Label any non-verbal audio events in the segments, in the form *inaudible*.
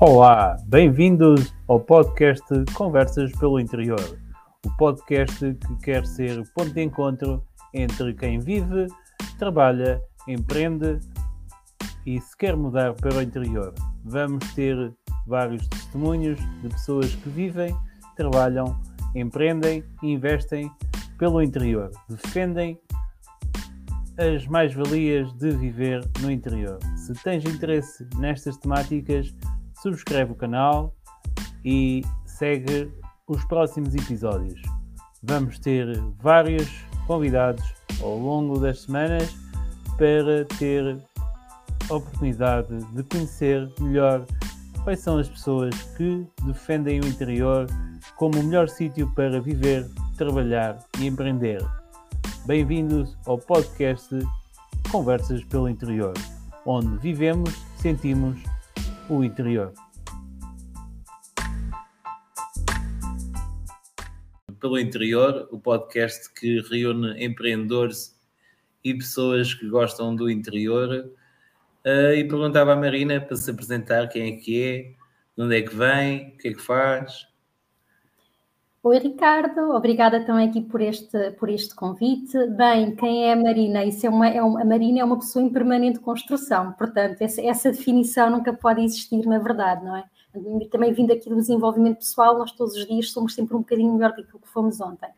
Olá, bem-vindos ao podcast Conversas pelo Interior, o podcast que quer ser ponto de encontro entre quem vive, trabalha, empreende e se quer mudar para o interior. Vamos ter vários testemunhos de pessoas que vivem, trabalham, empreendem e investem pelo interior, defendem as mais-valias de viver no interior. Se tens interesse nestas temáticas, subscreve o canal e segue os próximos episódios. Vamos ter vários convidados ao longo das semanas para ter a oportunidade de conhecer melhor quais são as pessoas que defendem o interior como o melhor sítio para viver, trabalhar e empreender. Bem-vindos ao podcast Conversas pelo Interior, onde vivemos, sentimos o interior. Pelo Interior, o podcast que reúne empreendedores e pessoas que gostam do interior. Uh, e perguntava à Marina para se apresentar quem é que é, de onde é que vem, o que é que faz. Oi, Ricardo, obrigada também aqui por este, por este convite. Bem, quem é a Marina? Isso é uma, é uma, a Marina é uma pessoa em permanente construção, portanto, essa, essa definição nunca pode existir na verdade, não é? Também vindo aqui do desenvolvimento pessoal, nós todos os dias somos sempre um bocadinho melhor do que que fomos ontem.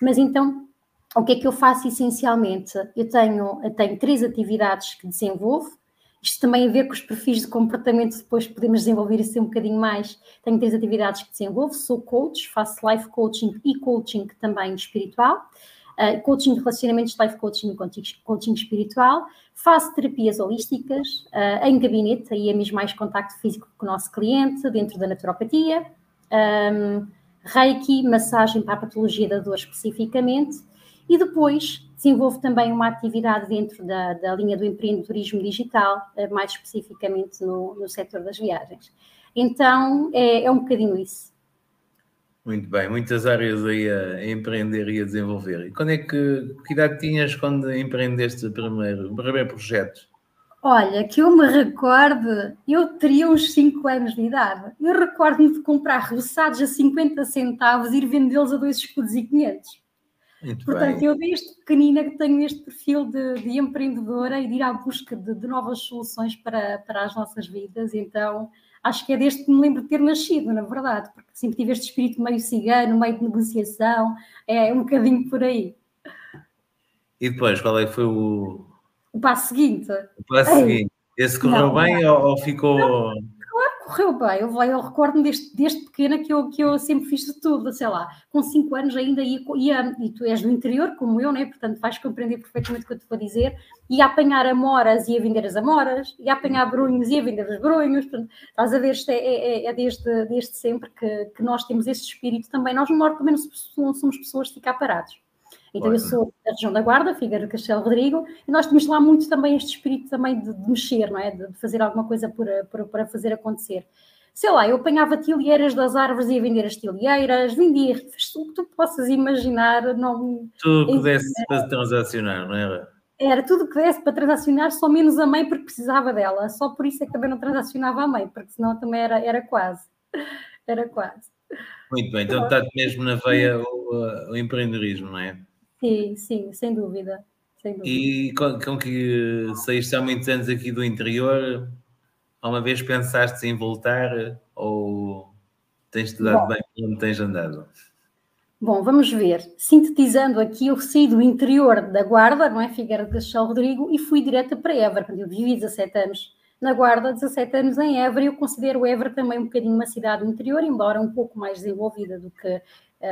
Mas então, o que é que eu faço essencialmente? Eu tenho, eu tenho três atividades que desenvolvo, isto também a ver com os perfis de comportamento, depois podemos desenvolver isso um bocadinho mais. Tenho três atividades que desenvolvo, sou coach, faço life coaching e coaching também espiritual. Uh, coaching de relacionamentos, life coaching e coaching, espiritual. Faço terapias holísticas uh, em gabinete, aí é mesmo mais contacto físico com o nosso cliente, dentro da naturopatia. Um, reiki, massagem para a patologia da dor especificamente. E depois desenvolvo também uma atividade dentro da, da linha do empreendedorismo digital, eh, mais especificamente no, no setor das viagens. Então, é, é um bocadinho isso. Muito bem, muitas áreas aí a empreender e a desenvolver. E quando é que, que idade tinhas quando empreendeste o primeiro, o primeiro projeto? Olha, que eu me recordo, eu teria uns 5 anos de idade. Eu recordo-me de comprar roçados a 50 centavos e ir vendê-los a 2 escudos e 500. Muito Portanto, bem. eu desde pequenina que tenho este perfil de, de empreendedora e de ir à busca de, de, novas soluções para, para as nossas vidas, então acho que é desde que me lembro de ter nascido, na verdade, porque sempre tive este espírito meio cigano, meio de negociação, é um bocadinho por aí. E depois, qual é que foi o... O passo seguinte? O passo Ei, seguinte. Esse correu não, bem não. ou ficou... Não correu bem. Eu, eu recordo-me desde, desde pequena que eu, que eu sempre fiz de tudo, sei lá, com 5 anos ainda ia, ia, e tu és do interior, como eu, né? portanto vais compreender perfeitamente o que eu te vou dizer, ia apanhar amoras e ia vender as amoras, ia apanhar brunhos e ia vender os brunhos, portanto, estás a ver, isto é, é, é desde, desde sempre que, que nós temos esse espírito também, nós no Norte também não somos pessoas de ficar parados. Então, eu sou da região da Guarda, Figueira do Castelo Rodrigo, e nós temos lá muito também este espírito também de, de mexer, não é? De, fazer alguma coisa para, fazer acontecer. Sei lá, eu apanhava tilheiras das árvores e ia vender as tilheiras, vendia tudo que tu possas imaginar. Não, tudo que desse para transacionar, não era? Era tudo que desse para transacionar, só menos a mãe porque precisava dela. Só por isso é que também não transacionava a mãe, porque senão também era, era quase. Era quase. Muito bem, então está mesmo na veia o, o empreendedorismo, não é? Sim, sim, sem dúvida. Sem dúvida. E com, com, que saíste há muitos anos aqui do interior, alguma vez pensaste em voltar ou tens te dado Bom, bem onde tens andado? Bom, vamos ver. Sintetizando aqui, eu saí do interior da Guarda, não é? Figueira de Castelo Rodrigo, e fui direta para Évora. Eu vivi 17 anos na Guarda, 17 anos em Évora, e eu considero Évora também um bocadinho uma cidade do interior, embora um pouco mais desenvolvida do que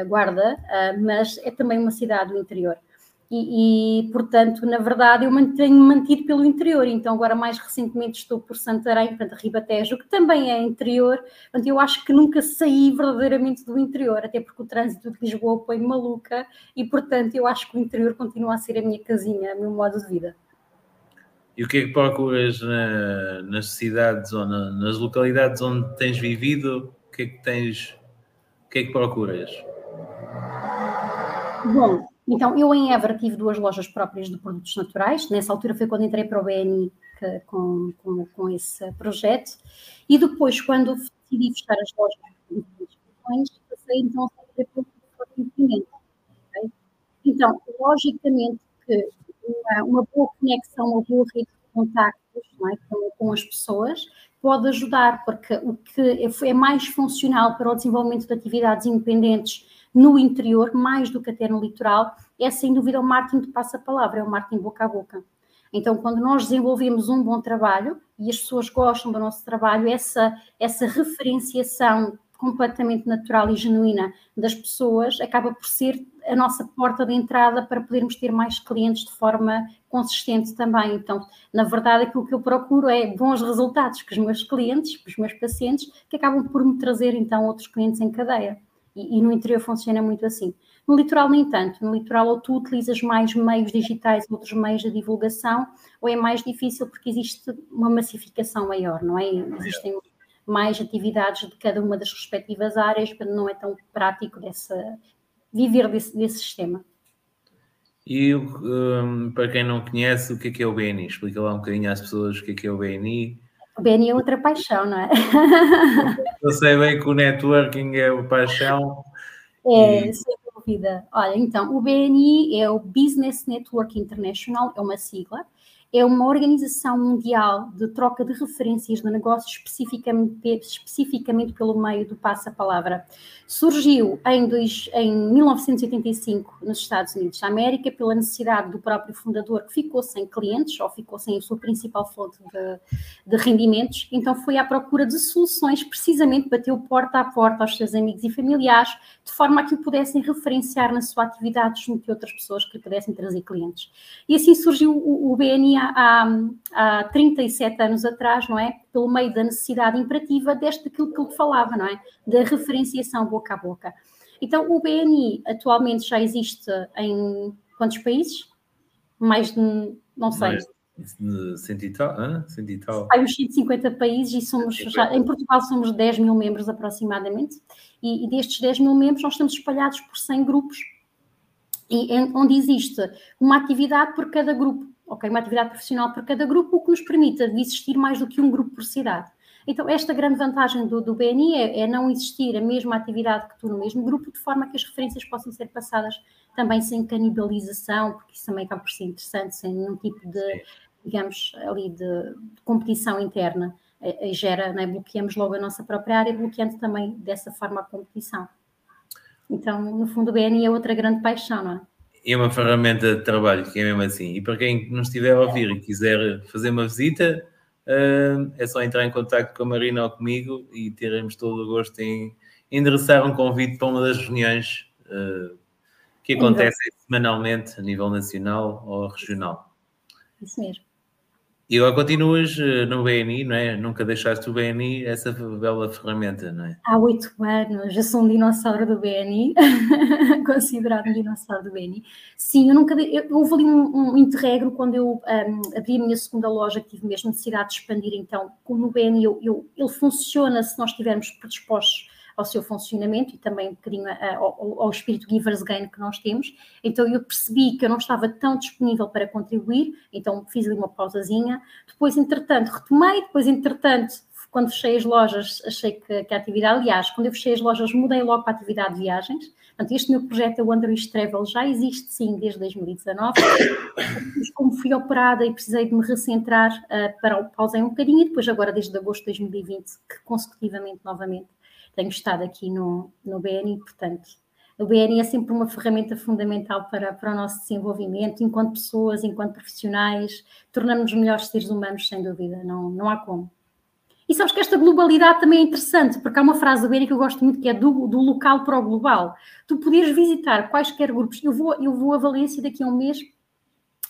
Guarda, uh, mas é também uma cidade do interior. E, e, portanto, na verdade, eu mantenho-me mantido pelo interior. Então, agora mais recentemente estou por Santarém, portanto, Ribatejo, que também é interior. Portanto, eu acho que nunca saí verdadeiramente do interior, até porque o trânsito de Lisboa põe maluca e, portanto, eu acho que o interior continua a ser a minha casinha, o meu modo de vida. E o que é que procuras na, nas cidades ou na, nas localidades onde tens vivido? O que é que tens, o que é que procuras? Bom, então eu em Évora tive duas lojas próprias de produtos naturais. Nessa altura foi quando entrei para o BNI com, com, com, esse projeto. E depois, quando decidi fechar as lojas de passei então a fazer conhecimento. Okay? Então, logicamente que uma, uma, boa conexão, uma boa rede de contactos é? com, com, as pessoas pode ajudar, porque o que é, é mais funcional para o desenvolvimento de atividades independentes no interior, mais do que até no litoral, é sem dúvida o marketing de passa-palavra, é o marketing boca a boca. Então, quando nós desenvolvemos um bom trabalho e as pessoas gostam do nosso trabalho, essa, essa referenciação completamente natural e genuína das pessoas acaba por ser a nossa porta de entrada para podermos ter mais clientes de forma consistente também. Então, na verdade, aquilo que eu procuro é bons resultados com os meus clientes, os meus pacientes, que acabam por me trazer então outros clientes em cadeia. E, e no interior funciona muito assim. No litoral, nem tanto. No litoral, ou tu utilizas mais meios digitais, outros meios de divulgação, ou é mais difícil porque existe uma massificação maior, não é? Existem mais atividades de cada uma das respectivas áreas, mas não é tão prático dessa, viver desse, desse sistema. E um, para quem não conhece, o que é que é o BNI? Explica lá um bocadinho às pessoas o que é que é o BNI. O BNI é outra paixão, não é? *laughs* Eu sei bem que o networking é uma paixão. É, e... sem dúvida. Olha, então, o BNI é o Business Network International, é uma sigla, é uma organização mundial de troca de referências de negócios especificamente, especificamente pelo meio do passa-palavra. Surgiu em, dois, em 1985 nos Estados Unidos da América pela necessidade do próprio fundador que ficou sem clientes ou ficou sem a sua principal fonte de, de rendimentos, então foi à procura de soluções, precisamente bateu porta a porta aos seus amigos e familiares, de forma a que o pudessem referenciar na sua atividade junto de outras pessoas que lhe pudessem trazer clientes. E assim surgiu o, o BNI há, há 37 anos atrás, não é? Pelo meio da necessidade imperativa deste aquilo que ele falava, não é? Da referenciação boca a boca. Então, o BNI atualmente já existe em quantos países? Mais de, não sei. Mais de cento e tal, hein? cento e tal. Há uns 150 países e somos já, em Portugal somos 10 mil membros aproximadamente, e, e destes 10 mil membros nós estamos espalhados por 100 grupos, e, onde existe uma atividade por cada grupo ok? Uma atividade profissional por cada grupo, o que nos permite existir mais do que um grupo por cidade. Então, esta grande vantagem do, do BNI é, é, não existir a mesma atividade que tu no mesmo grupo, de forma que as referências possam ser passadas também sem canibalização, porque isso também acaba por ser interessante, sem nenhum tipo de, digamos, ali de, de competição interna. E, gera, né, bloqueamos logo a nossa própria área, bloqueando também dessa forma a competição. Então, no fundo, o BNI é outra grande paixão, não é? É uma ferramenta de trabalho que é mesmo assim. E para quem nos estiver a ouvir e quiser fazer uma visita, uh, é só entrar em contato com a Marina ou comigo e teremos todo o gosto em endereçar um convite para uma das reuniões uh, que acontecem semanalmente a nível nacional ou regional. Isso mesmo. E agora continuas eh, no BNI, não é? Nunca deixaste o BNI, essa bela ferramenta, não é? Há oito anos, já sou um dinossauro do BNI, *laughs* considerado um dinossauro do BNI. Sim, eu nunca. Eu, houve ali um, um interregno quando eu um, abri a minha segunda loja, que tive mesmo necessidade de expandir. Então, como o BNI, eu, eu, ele funciona se nós estivermos predispostos ao seu funcionamento e também um bocadinho ao, ao espírito Givers Gain que nós temos. Então eu percebi que eu não estava tão disponível para contribuir, então fiz ali uma pausazinha. Depois, entretanto, retomei, depois, entretanto, quando fechei as lojas, achei que, que, a atividade, aliás, quando eu fechei as lojas, mudei logo para a atividade de viagens. Portanto, este meu projeto, o Android Travel, já existe sim desde 2019. Mas como fui operada e precisei de me recentrar, uh, para, pausei um bocadinho e depois agora, desde agosto de 2020, que consecutivamente, novamente, tenho estado aqui no, no BNI, portanto, o BNI é sempre uma ferramenta fundamental para, para o nosso desenvolvimento, enquanto pessoas, enquanto profissionais, tornamos-nos melhores seres humanos, sem dúvida, não, não há como. E sabes que esta globalidade também é interessante, porque há uma frase do BNI que eu gosto muito, que é do, do local para o global. Tu poderes visitar quaisquer grupos, eu vou, eu vou a Valência daqui a um mês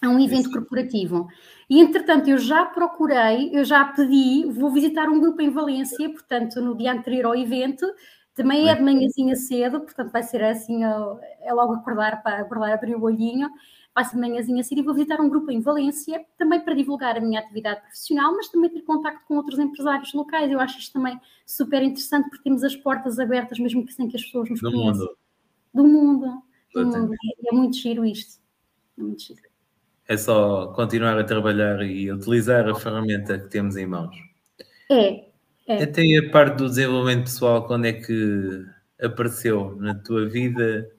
a um evento Isso. corporativo. E, entretanto, eu já procurei, eu já pedi, vou visitar um grupo em Valência, portanto, no dia anterior ao evento, também é de manhãzinha cedo, portanto, vai ser assim, é logo acordar para acordar, abrir o olhinho, vai ser de manhãzinha cedo e vou visitar um grupo em Valência, também para divulgar a minha atividade profissional, mas também ter contacto com outros empresários locais. Eu acho isto também super interessante, porque temos as portas abertas, mesmo que sem que as pessoas nos do conheçam. Mundo. Do mundo. Do mundo. É, é muito giro isto. É muito giro. É só continuar a trabalhar e utilizar a ferramenta que temos em mãos. É. é. Até a parte do desenvolvimento pessoal, quando é que apareceu na tua vida?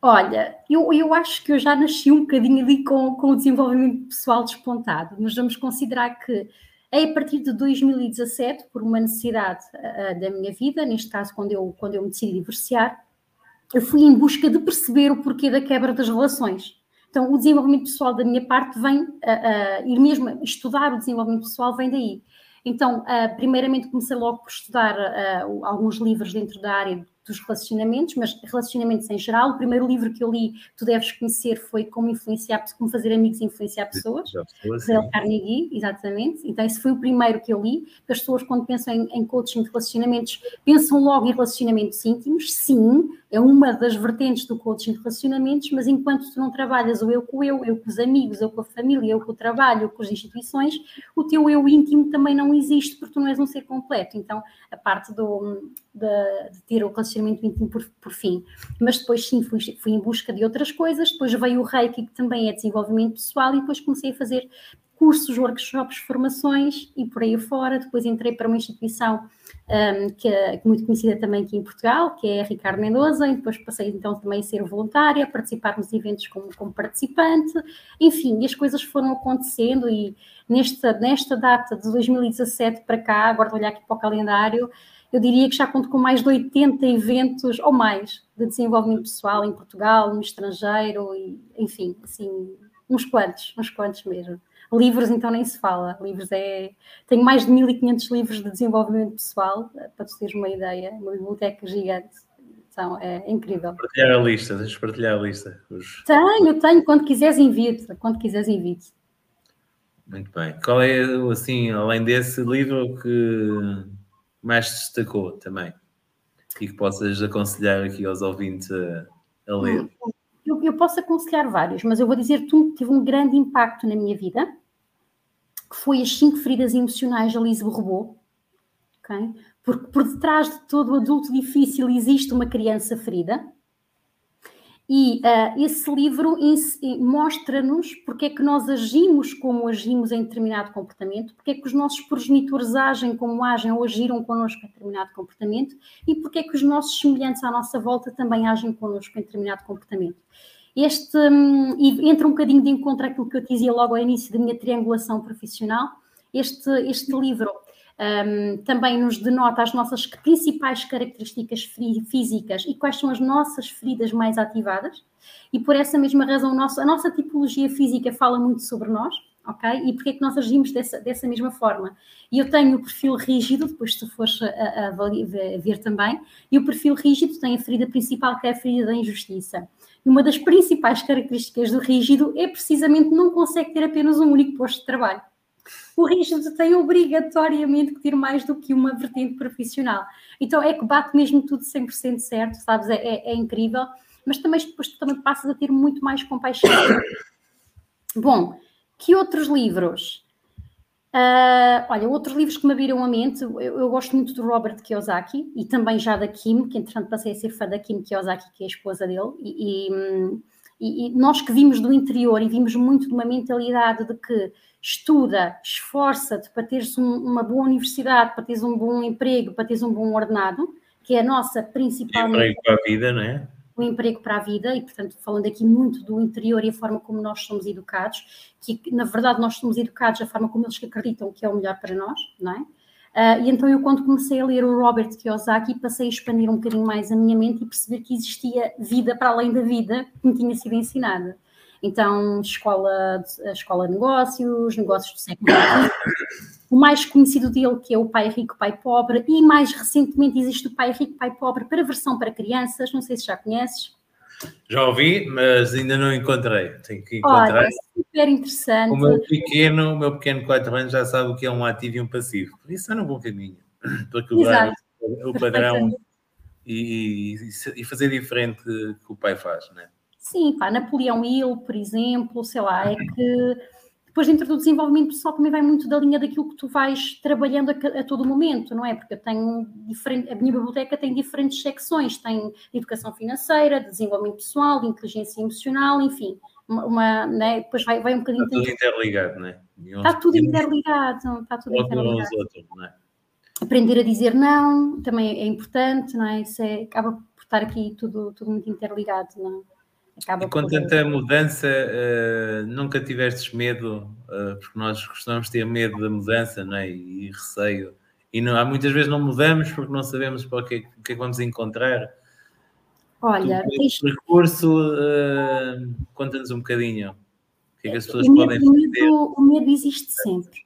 Olha, eu, eu acho que eu já nasci um bocadinho ali com, com o desenvolvimento pessoal despontado, mas vamos considerar que é a partir de 2017, por uma necessidade uh, da minha vida, neste caso quando eu, quando eu me decidi divorciar, eu fui em busca de perceber o porquê da quebra das relações. Então, o desenvolvimento pessoal da minha parte vem, uh, uh, e mesmo estudar o desenvolvimento pessoal vem daí. Então, primeiramente comecei logo por estudar alguns livros dentro da área dos relacionamentos, mas relacionamentos em geral. O primeiro livro que eu li, tu deves conhecer, foi Como Influenciar, Como Fazer Amigos e Influenciar Pessoas, de Carnegie, exatamente. Então, esse foi o primeiro que eu li. As pessoas, quando pensam em, em coaching de relacionamentos, pensam logo em relacionamentos íntimos, sim, é uma das vertentes do coaching de relacionamentos, mas enquanto tu não trabalhas o eu com o eu, eu com os amigos, eu com a família, eu com o trabalho, eu com as instituições, o teu eu íntimo também não existe porque tu não és um ser completo. Então, a parte do, de, de ter o relacionamento íntimo por, por, fim. Mas depois, sim, fui, fui em busca de outras coisas. Depois veio o Reiki, que também é desenvolvimento pessoal, e depois comecei a fazer cursos, workshops, formações e por aí fora. Depois entrei para uma instituição um, que é muito conhecida também aqui em Portugal, que é a Ricardo Mendoza, e depois passei então também a ser voluntária, a participar nos eventos como, como participante, enfim, e as coisas foram acontecendo e nesta, nesta data de 2017 para cá, agora vou olhar aqui para o calendário, eu diria que já conto com mais de 80 eventos ou mais de desenvolvimento pessoal em Portugal, no estrangeiro, e, enfim, assim, uns quantos, uns quantos mesmo. Livros, então, nem se fala. Livros é. Tenho mais de 1500 livros de desenvolvimento pessoal, para te teres uma ideia, uma biblioteca gigante. Então, é incrível. Partilhar a lista, deixa partilhar a lista. Os... Tenho, tenho. Quando quiseres, invite. Quando quiseres, invite. Muito bem. Qual é, assim, além desse livro que mais destacou também? E que possas aconselhar aqui aos ouvintes a, ler? Hum, eu, eu, posso aconselhar vários, mas eu vou dizer-te um que teve um grande impacto na minha vida, que foi as cinco feridas emocionais de Alice Bourbeau, okay? porque por detrás de todo adulto difícil existe uma criança ferida, e uh, esse livro mostra-nos porque é que nós agimos como agimos em determinado comportamento, porque é que os nossos progenitores agem como agem ou agiram connosco em determinado comportamento e porque é que os nossos semelhantes à nossa volta também agem connosco em determinado comportamento. Este, um, entra um bocadinho de encontro àquilo que eu dizia logo ao início da minha triangulação profissional. Este, este livro um, também nos denota as nossas principais características físicas e quais são as nossas feridas mais ativadas. E por essa mesma razão, a nossa tipologia física fala muito sobre nós, ok? E porque é que nós agimos dessa, dessa mesma forma? E eu tenho o perfil rígido, depois se fores a, a, a, ver também, e o perfil rígido tem a ferida principal, que é a ferida da injustiça. E uma das principais características do rígido é precisamente não consegue ter apenas um único posto de trabalho. O rígido tem obrigatoriamente que ter mais do que uma vertente profissional. Então é que bate mesmo tudo 100% certo, sabes? É, é, é incrível, mas também depois tu também passas a ter muito mais compaixão. *coughs* Bom, que outros livros? Uh, olha, outros livros que me abriram a mente, eu, eu, gosto muito do Robert Kiyosaki e também já da Kim, que entretanto passei a ser fã da Kim Kiyosaki, que é a esposa dele, e, e, e nós que vimos do interior e vimos muito de uma mentalidade de que estuda, esforça-te para teres um, uma boa universidade, para teres um bom emprego, para teres um bom ordenado, que é a nossa principal... Emprego para a vida, não é? o emprego para a vida, e portanto falando aqui muito do interior e a forma como nós somos educados, que na verdade nós somos educados da forma como eles acreditam que é o melhor para nós, não é? Uh, e então eu quando comecei a ler o Robert Kiyosaki passei a expandir um bocadinho mais a minha mente e perceber que existia vida para além da vida que me tinha sido ensinada. Então, escola, escola de negócios, negócios do século XX, o mais conhecido dele, que é o Pai Rico, Pai Pobre, e mais recentemente existe o Pai Rico, Pai Pobre para versão para crianças, não sei se já conheces. Já ouvi, mas ainda não encontrei. Tenho que encontrar. Olha, é super interessante. O meu pequeno, o meu pequeno 4 anos já sabe o que é um ativo e um passivo. Por isso é um bom caminho. Para equilibrar o padrão e, e, fazer diferente que o pai faz, não é? Sim, pá, Napoleão Hill, por exemplo, sei lá, é que depois, dentro do desenvolvimento pessoal, também vai muito da linha daquilo que tu vais trabalhando a, a todo momento, não é? Porque eu tenho diferente, a minha biblioteca tem diferentes secções: tem educação financeira, desenvolvimento pessoal, de inteligência emocional, enfim, uma, uma né? depois vai, vai um bocadinho. Está tudo interligado, não é? Está tudo interligado, está tudo interligado. Outros, não é? Aprender a dizer não também é importante, não é? Isso é, acaba por estar aqui tudo, tudo muito interligado, não é? Acaba e com tanta mudança, uh, nunca tivestes medo, uh, porque nós costumamos ter medo da mudança, não é? E, receio. E não, há muitas vezes não mudamos porque não sabemos para o que, é, o que é que vamos encontrar. Olha, o percurso, uh, conta-nos um bocadinho. O que é que as pessoas o podem medo, fazer? O medo existe sempre,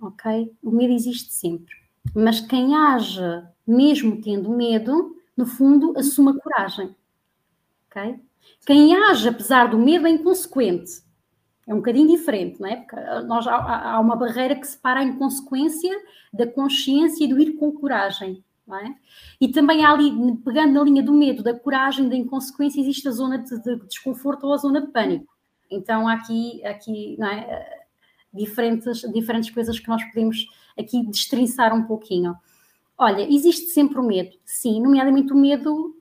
ok? O medo existe sempre. Mas quem age mesmo tendo medo, no fundo, assume a coragem, ok? Quem age apesar do medo é inconsequente. É um bocadinho diferente, não é? Porque nós, há, há uma barreira que separa a inconsequência da consciência e do ir com coragem. É? E também há ali, pegando na linha do medo, da coragem, da inconsequência, existe a zona de, de desconforto ou a zona de pânico. Então há aqui, aqui é? diferentes, diferentes coisas que nós podemos aqui destrinçar um pouquinho. Olha, existe sempre o medo, sim, nomeadamente o medo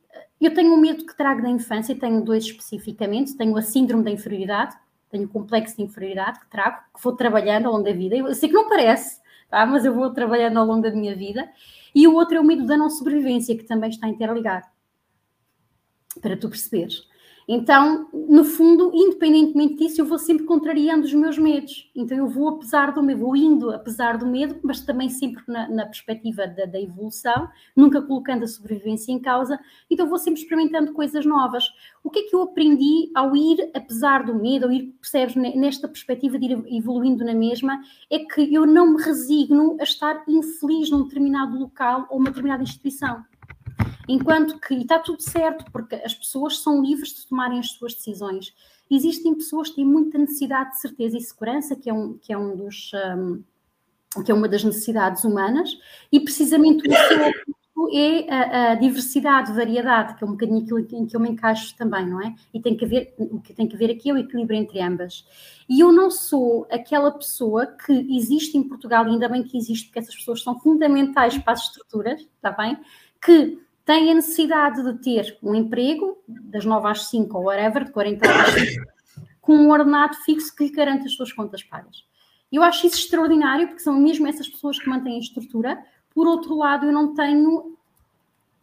eu tenho um medo que trago da infância, tenho dois especificamente, tenho a síndrome da inferioridade, tenho o complexo de inferioridade que trago, que vou trabalhando ao longo da vida. Eu sei que não parece, tá? mas eu vou trabalhando ao longo da minha vida. E o outro é o medo da não sobrevivência, que também está interligado. Para tu perceberes. Então, no fundo, independentemente disso, eu vou sempre contrariando os meus medos. Então, eu vou apesar do medo, vou indo apesar do medo, mas também sempre na, na perspectiva da, da, evolução, nunca colocando a sobrevivência em causa. Então, vou sempre experimentando coisas novas. O que é que eu aprendi ao ir apesar do medo, ao ir, percebes, nesta perspectiva de ir evoluindo na mesma, é que eu não me resigno a estar infeliz num determinado local ou uma determinada instituição. Enquanto que, e está tudo certo, porque as pessoas são livres de tomarem as suas decisões. Existem pessoas que têm muita necessidade de certeza e segurança, que é um, que é um dos. Um, que é uma das necessidades humanas, e precisamente o seu é a, a, diversidade, variedade, que é um bocadinho aquilo em que eu me encaixo também, não é? E tem que haver, o que tem que haver aqui é o equilíbrio entre ambas. E eu não sou aquela pessoa que existe em Portugal, e ainda bem que existe, porque essas pessoas são fundamentais para as estruturas, está bem? Que tem a necessidade de ter um emprego, das 9 às 5 ou whatever, de 40 horas, com um ordenado fixo que lhe garante as suas contas pagas. Eu acho isso extraordinário, porque são mesmo essas pessoas que mantêm a estrutura. Por outro lado, eu não tenho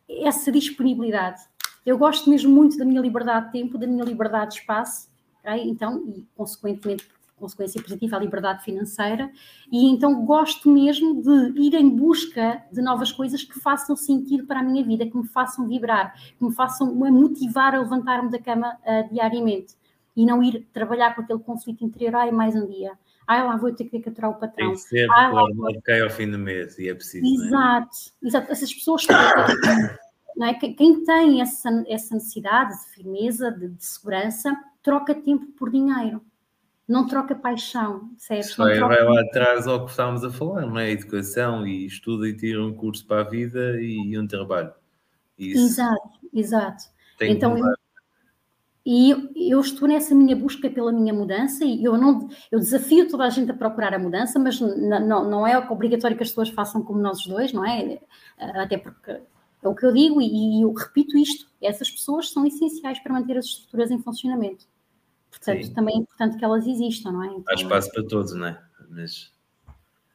essa disponibilidade. Eu gosto mesmo muito da minha liberdade de tempo, da minha liberdade de espaço, okay? então, e consequentemente consequência positiva a liberdade financeira, e então gosto mesmo de ir em busca de novas coisas que façam sentido para a minha vida, que me façam vibrar, que me façam me motivar a levantar-me da cama uh, diariamente e não ir trabalhar com aquele conflito interior, ai, mais um dia. Ai, lá vou ter que caturar o patrão. Tem que ser, ai, lá, vou... cai ao fim do mês e é preciso. Exato, é? exato. Essas pessoas não é? Quem tem essa, essa necessidade de firmeza, de, de segurança, troca tempo por dinheiro não troca paixão, certo? Vai, troca... vai lá atrás ao que estávamos a falar, não é? Educação e estuda e tira um curso para a vida e, um trabalho. Isso exato, exato. Então, eu, e eu, eu, estou nessa minha busca pela minha mudança e eu não eu desafio toda a gente a procurar a mudança, mas não, não é obrigatório que as pessoas façam como nós dois, não é? Até porque é o que eu digo e, e eu repito isto: essas pessoas são essenciais para manter as estruturas em funcionamento. Portanto, Sim. também é importante que elas existam, não é? Então, há espaço para todos, não é? Mas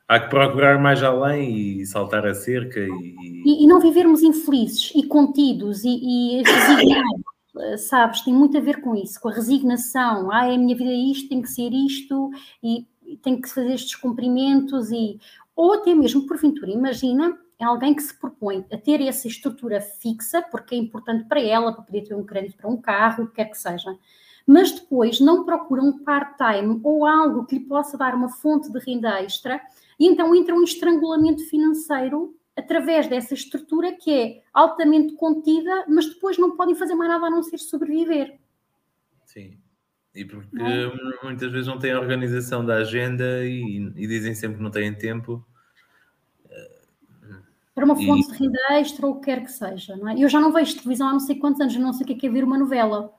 há que procurar mais além e saltar a cerca e... E, e não vivermos infelizes e contidos e, e resignados, eh, sabes? Tem muito a ver com isso, com a resignação. Ah, é a minha vida é isto, tem que ser isto e, e tem que fazer estes cumprimentos e... Ou até mesmo, porventura, imagina é alguém que se propõe a ter essa estrutura fixa, porque é importante para ela, para poder ter um crédito para um carro, o que quer que seja mas depois não procura um part-time ou algo que lhe possa dar uma fonte de renda extra, e então entra um estrangulamento financeiro através dessa estrutura que é altamente contida, mas depois não podem fazer mais nada a não ser sobreviver. Sim. E porque é? muitas vezes não têm a organização da agenda e, e, dizem sempre que não têm tempo. Para uma fonte e... de renda extra ou o que quer que seja. Não é? Eu já não vejo televisão há não sei quantos anos, não sei o que é, que é ver uma novela.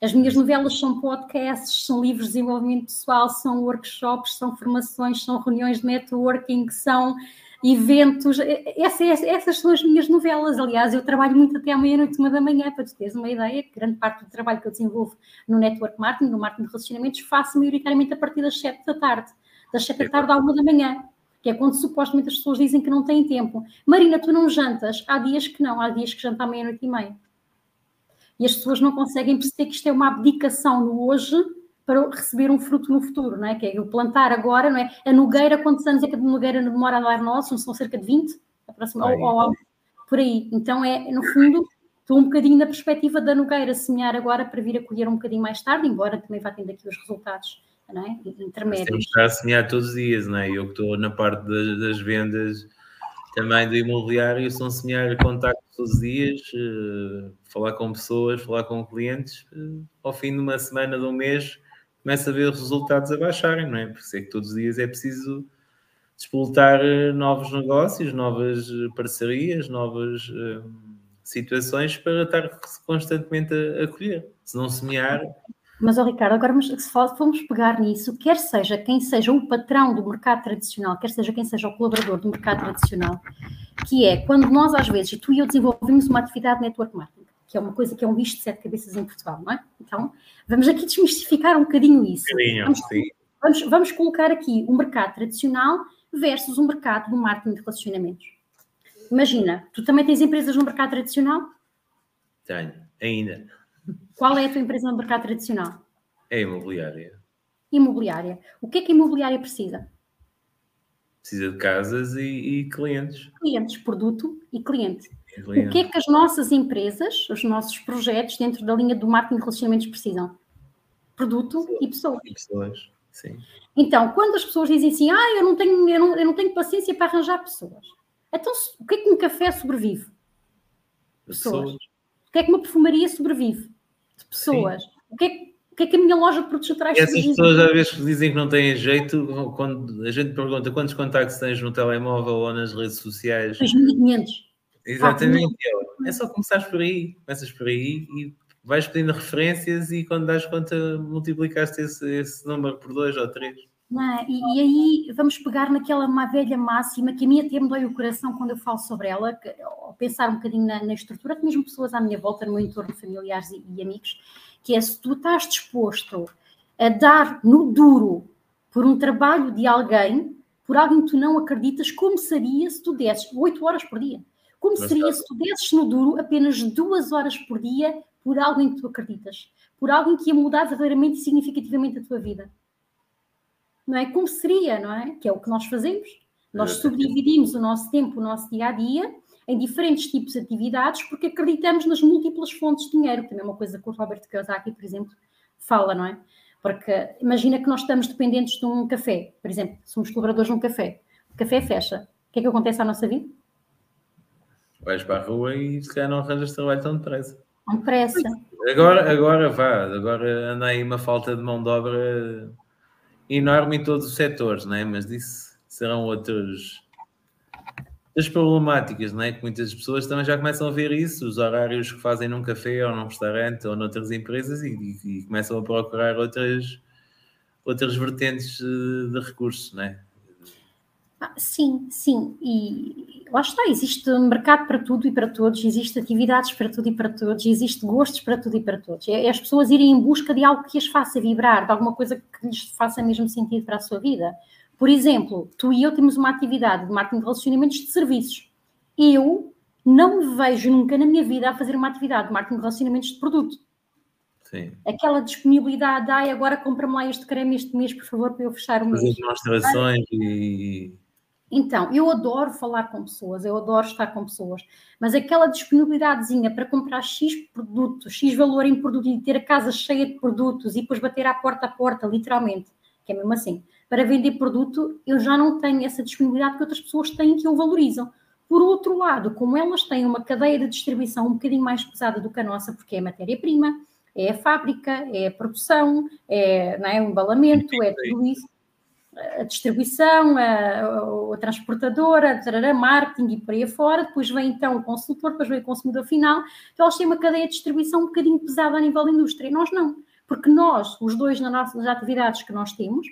As minhas novelas são podcasts, são livros de desenvolvimento pessoal, são workshops, são formações, são reuniões de networking, são eventos. Essa, essa, essas são as minhas novelas. Aliás, eu trabalho muito até à meia-noite, uma da manhã, para tu teres uma ideia. Grande parte do trabalho que eu desenvolvo no network marketing, no marketing de relacionamentos, faço maioritariamente a partir das 7 da tarde. Das 7 da tarde à 1 da manhã. Que é quando supostamente as pessoas dizem que não têm tempo. Marina, tu não jantas? Há dias que não, há dias que janto à meia-noite e meia. E as pessoas não conseguem perceber que isto é uma abdicação no hoje para receber um fruto no futuro, não é? Que é o plantar agora, não é? A nogueira, quantos anos é que a nogueira demora a dar nós? Não são cerca de 20? Próxima, ou, ou, por aí. Então é, no fundo, estou um bocadinho na perspectiva da nogueira semear agora para vir a colher um bocadinho mais tarde, embora também vá tendo aqui os resultados não é? intermédios. Temos que estar a semear todos os dias, não é? Eu que estou na parte das, das vendas também do imobiliário, são semear contactos todos os dias, uh, falar com pessoas, falar com clientes, uh, ao fim de uma semana, de um mês, começa a ver os resultados a baixarem, não é? Por isso é que todos os dias é preciso despoltar eh, novos negócios, novas eh, parcerias, novas situações para estar constantemente a colher. Se não semear. Mas, oh, Ricardo, agora se formos pegar nisso, quer seja quem seja o patrão do mercado tradicional, quer seja quem seja o colaborador do mercado tradicional, que é quando nós, às vezes, tu e eu desenvolvemos uma atividade de network marketing, que é uma coisa que é um bicho de sete cabeças em Portugal, não é? Então, vamos aqui desmistificar um bocadinho isso. vamos, vamos, vamos, colocar aqui o mercado tradicional versus o mercado do marketing de relacionamentos. Imagina, tu também tens empresas no mercado tradicional? Tenho, ainda. Qual é a tua empresa no mercado tradicional? É imobiliária. Imobiliária. O que é que a imobiliária precisa? Precisa de casas e, e clientes. Clientes, produto e cliente. O que é que as nossas empresas, os nossos projetos dentro da linha do marketing de relacionamentos precisam? Produto pessoas. e pessoas. E pessoas, sim. Então, quando as pessoas dizem assim, ah, eu não tenho, eu não, eu não tenho paciência para arranjar pessoas. Então, o que é que um café sobrevive? Pessoas. pessoas. O que é que uma perfumaria sobrevive? De pessoas. O que, é que, o que é que a minha loja de produtos naturais Essas pessoas às vezes dizem que não têm jeito, quando a gente pergunta quantos contactos tens no telemóvel ou nas redes sociais. 2.500. Exatamente. Ah, é só começares por aí, começas por aí e vais pedindo referências e quando das conta multiplicaste esse, esse número por dois ou três. É? E, e, aí vamos pegar naquela uma velha máxima que a mim até me dói o coração quando eu falo sobre ela, que, ao pensar um bocadinho na, na estrutura, que mesmo pessoas à minha volta, no meu entorno familiares e, e amigos, que é se tu estás disposto a dar no duro por um trabalho de alguém, por alguém que tu não acreditas, como seria se tu desses oito horas por dia? Como seria se tu desses no duro apenas duas horas por dia por alguém que tu acreditas? Por alguém que ia mudar verdadeiramente e significativamente a tua vida? Não é? Como seria, não é? Que é o que nós fazemos. Nós subdividimos o nosso tempo, o nosso dia a dia, em diferentes tipos de atividades, porque acreditamos nas múltiplas fontes de dinheiro, também é uma coisa que o Robert Kiyosaki, por exemplo, fala, não é? Porque imagina que nós estamos dependentes de um café, por exemplo, somos colaboradores de um café, o café fecha. O que é que acontece à nossa vida? vais para a rua e se calhar não arranjas trabalho tão depressa. Tão depressa. Agora, agora vá, agora anda aí uma falta de mão de obra enorme em todos os setores, não é? Mas disso serão outros as problemáticas, não é? Que muitas pessoas também já começam a ver isso, os horários que fazem num café ou num restaurante ou noutras empresas e, e, e começam a procurar outras, outras vertentes de, de recursos, não é? Ah, sim, sim, e lá está, existe mercado para tudo e para todos, existe atividades para tudo e para todos, existe gostos para tudo e para todos. É, é as pessoas irem em busca de algo que as faça vibrar, de alguma coisa que lhes faça mesmo sentido para a sua vida. Por exemplo, tu e eu temos uma atividade de marketing de relacionamentos de serviços. Eu não me vejo nunca na minha vida a fazer uma atividade de marketing de relacionamentos de produto. Sim. Aquela disponibilidade, ai, agora compra-me lá este creme este mês, por favor, para eu fechar o mês. Fazer demonstrações e então, eu adoro falar com pessoas, eu adoro estar com pessoas, mas aquela disponibilidadezinha para comprar X produtos, X valor em produto e ter a casa cheia de produtos e depois bater à porta a porta, literalmente, que é mesmo assim, para vender produto, eu já não tenho essa disponibilidade que outras pessoas têm que eu valorizam. Por outro lado, como elas têm uma cadeia de distribuição um bocadinho mais pesada do que a nossa, porque é matéria-prima, é a fábrica, é a produção, é, é, o embalamento, é tudo isso a distribuição, a, a transportadora, a marketing e por aí fora, depois vem então o consultor, depois vem o consumidor final, então eles têm uma cadeia de distribuição um bocadinho pesada a nível da indústria, e nós não, porque nós, os dois nas nossas atividades que nós temos,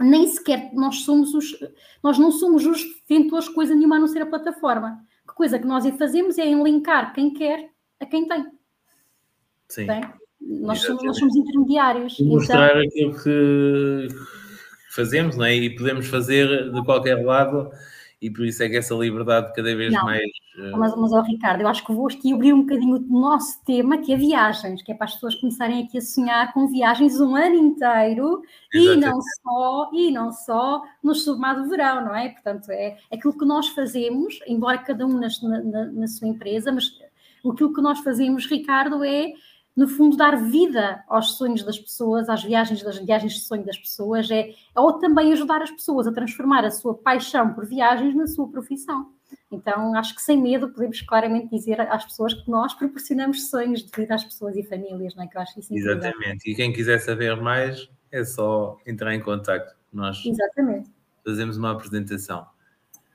nem sequer nós somos os, nós não somos os detentores de coisa nenhuma a não ser a plataforma. Que coisa que nós fazemos é linkar quem quer a quem tem. Sim. Bem, nós, somos, nós somos intermediários. Mostrar então, aquilo que fazemos, não é? E podemos fazer de qualquer lado e por isso é que essa liberdade cada vez não, mais. Mas, mas oh, Ricardo, eu acho que vou aqui abrir um bocadinho o nosso tema, que é viagens, que é para as pessoas começarem aqui a sonhar com viagens um ano inteiro e não só, e não só no chamado verão, não é? Portanto, é aquilo que nós fazemos, embora cada um na, na, na sua empresa, mas aquilo que nós fazemos, Ricardo, é no fundo, dar vida aos sonhos das pessoas, às viagens das viagens de sonho das pessoas, é, ou também ajudar as pessoas a transformar a sua paixão por viagens na sua profissão. Então, acho que sem medo podemos claramente dizer às pessoas que nós proporcionamos sonhos de vida às pessoas e famílias, não é? Que eu acho isso Exatamente. E quem quiser saber mais, é só entrar em contato. Nós Exatamente. fazemos uma apresentação.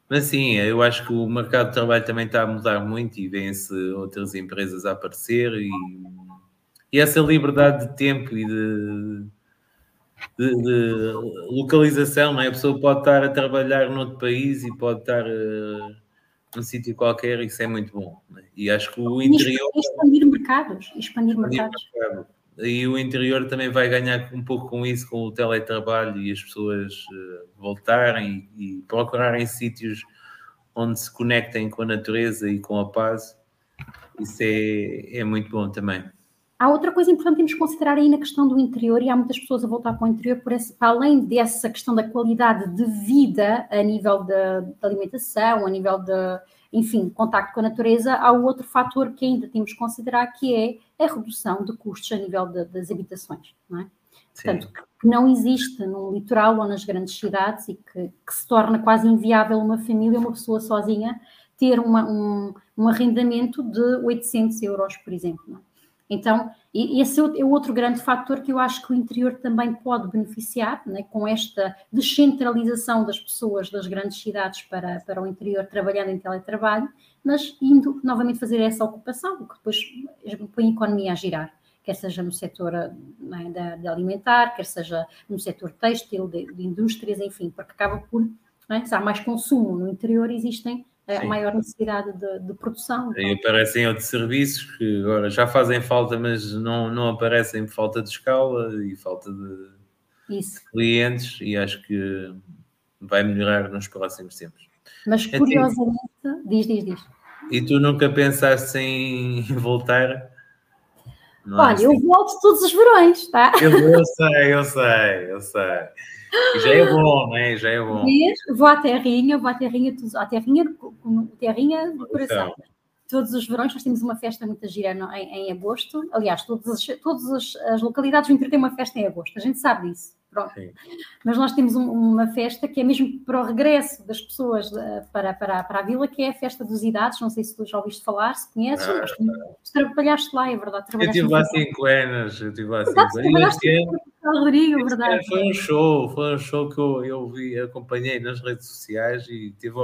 Mas sim, eu acho que o mercado de trabalho também está a mudar muito e vêm-se outras empresas a aparecer e e essa liberdade de tempo e de, de, de, localização, não é? A pessoa pode estar a trabalhar noutro país e pode estar uh, num sítio qualquer, isso é muito bom. É? E acho que o interior. Expandir mercados. Expandir, mercados. Mercado. E o interior também vai ganhar um pouco com isso, com o teletrabalho e as pessoas uh, voltarem e, e procurarem sítios onde se conectem com a natureza e com a paz. Isso é, é muito bom também. Há outra coisa importante que temos que considerar aí na questão do interior, e há muitas pessoas a voltar para o interior, por esse, para além dessa questão da qualidade de vida a nível de alimentação, a nível de, enfim, contacto com a natureza, há o outro fator que ainda temos que considerar, que é a redução de custos a nível de, das habitações, não é? Portanto, que não existe no litoral ou nas grandes cidades e que, que, se torna quase inviável uma família, uma pessoa sozinha, ter uma, um, um arrendamento de 800 euros, por exemplo. Não é? Então, esse é, é outro grande fator que eu acho que o interior também pode beneficiar, né, com esta descentralização das pessoas das grandes cidades para, para o interior, trabalhando em teletrabalho, mas indo novamente fazer essa ocupação, que depois põe a economia a girar, quer seja no setor é, de, de, alimentar, quer seja no setor têxtil, de, de indústrias, enfim, porque acaba por, é, se há mais consumo no interior, existem a maior necessidade de, de produção. E então. aparecem outros serviços que agora já fazem falta, mas não, não aparecem por falta de escala e falta de, Isso. clientes, e acho que vai melhorar nos próximos tempos. Mas é curiosamente, assim, diz, diz, diz. E tu nunca pensaste em *laughs* voltar? Não Olha, assim? eu volto todos os verões, tá? Eu, eu sei, eu sei, eu sei. Já é bom, né? Já é bom. Vou à terrinha, vou à terrinha, à terrinha, terrinha do coração. Todos os verões nós temos uma festa muito gira em, em agosto. Aliás, todas, as, todas as, as localidades do interior têm uma festa em agosto. A gente sabe disso. Pronto. Mas nós temos um, uma festa que é mesmo para o regresso das pessoas uh, para, para, para a vila, que é a festa dos idades. Não sei se tu já ouviste falar, se conheces. Ah, tu trabalhaste lá, é verdade. Eu estive lá cinco anos. Eu estive lá cinco anos. Rodrigo, verdade. Foi um show, foi um show que eu, eu vi, acompanhei nas redes sociais e teve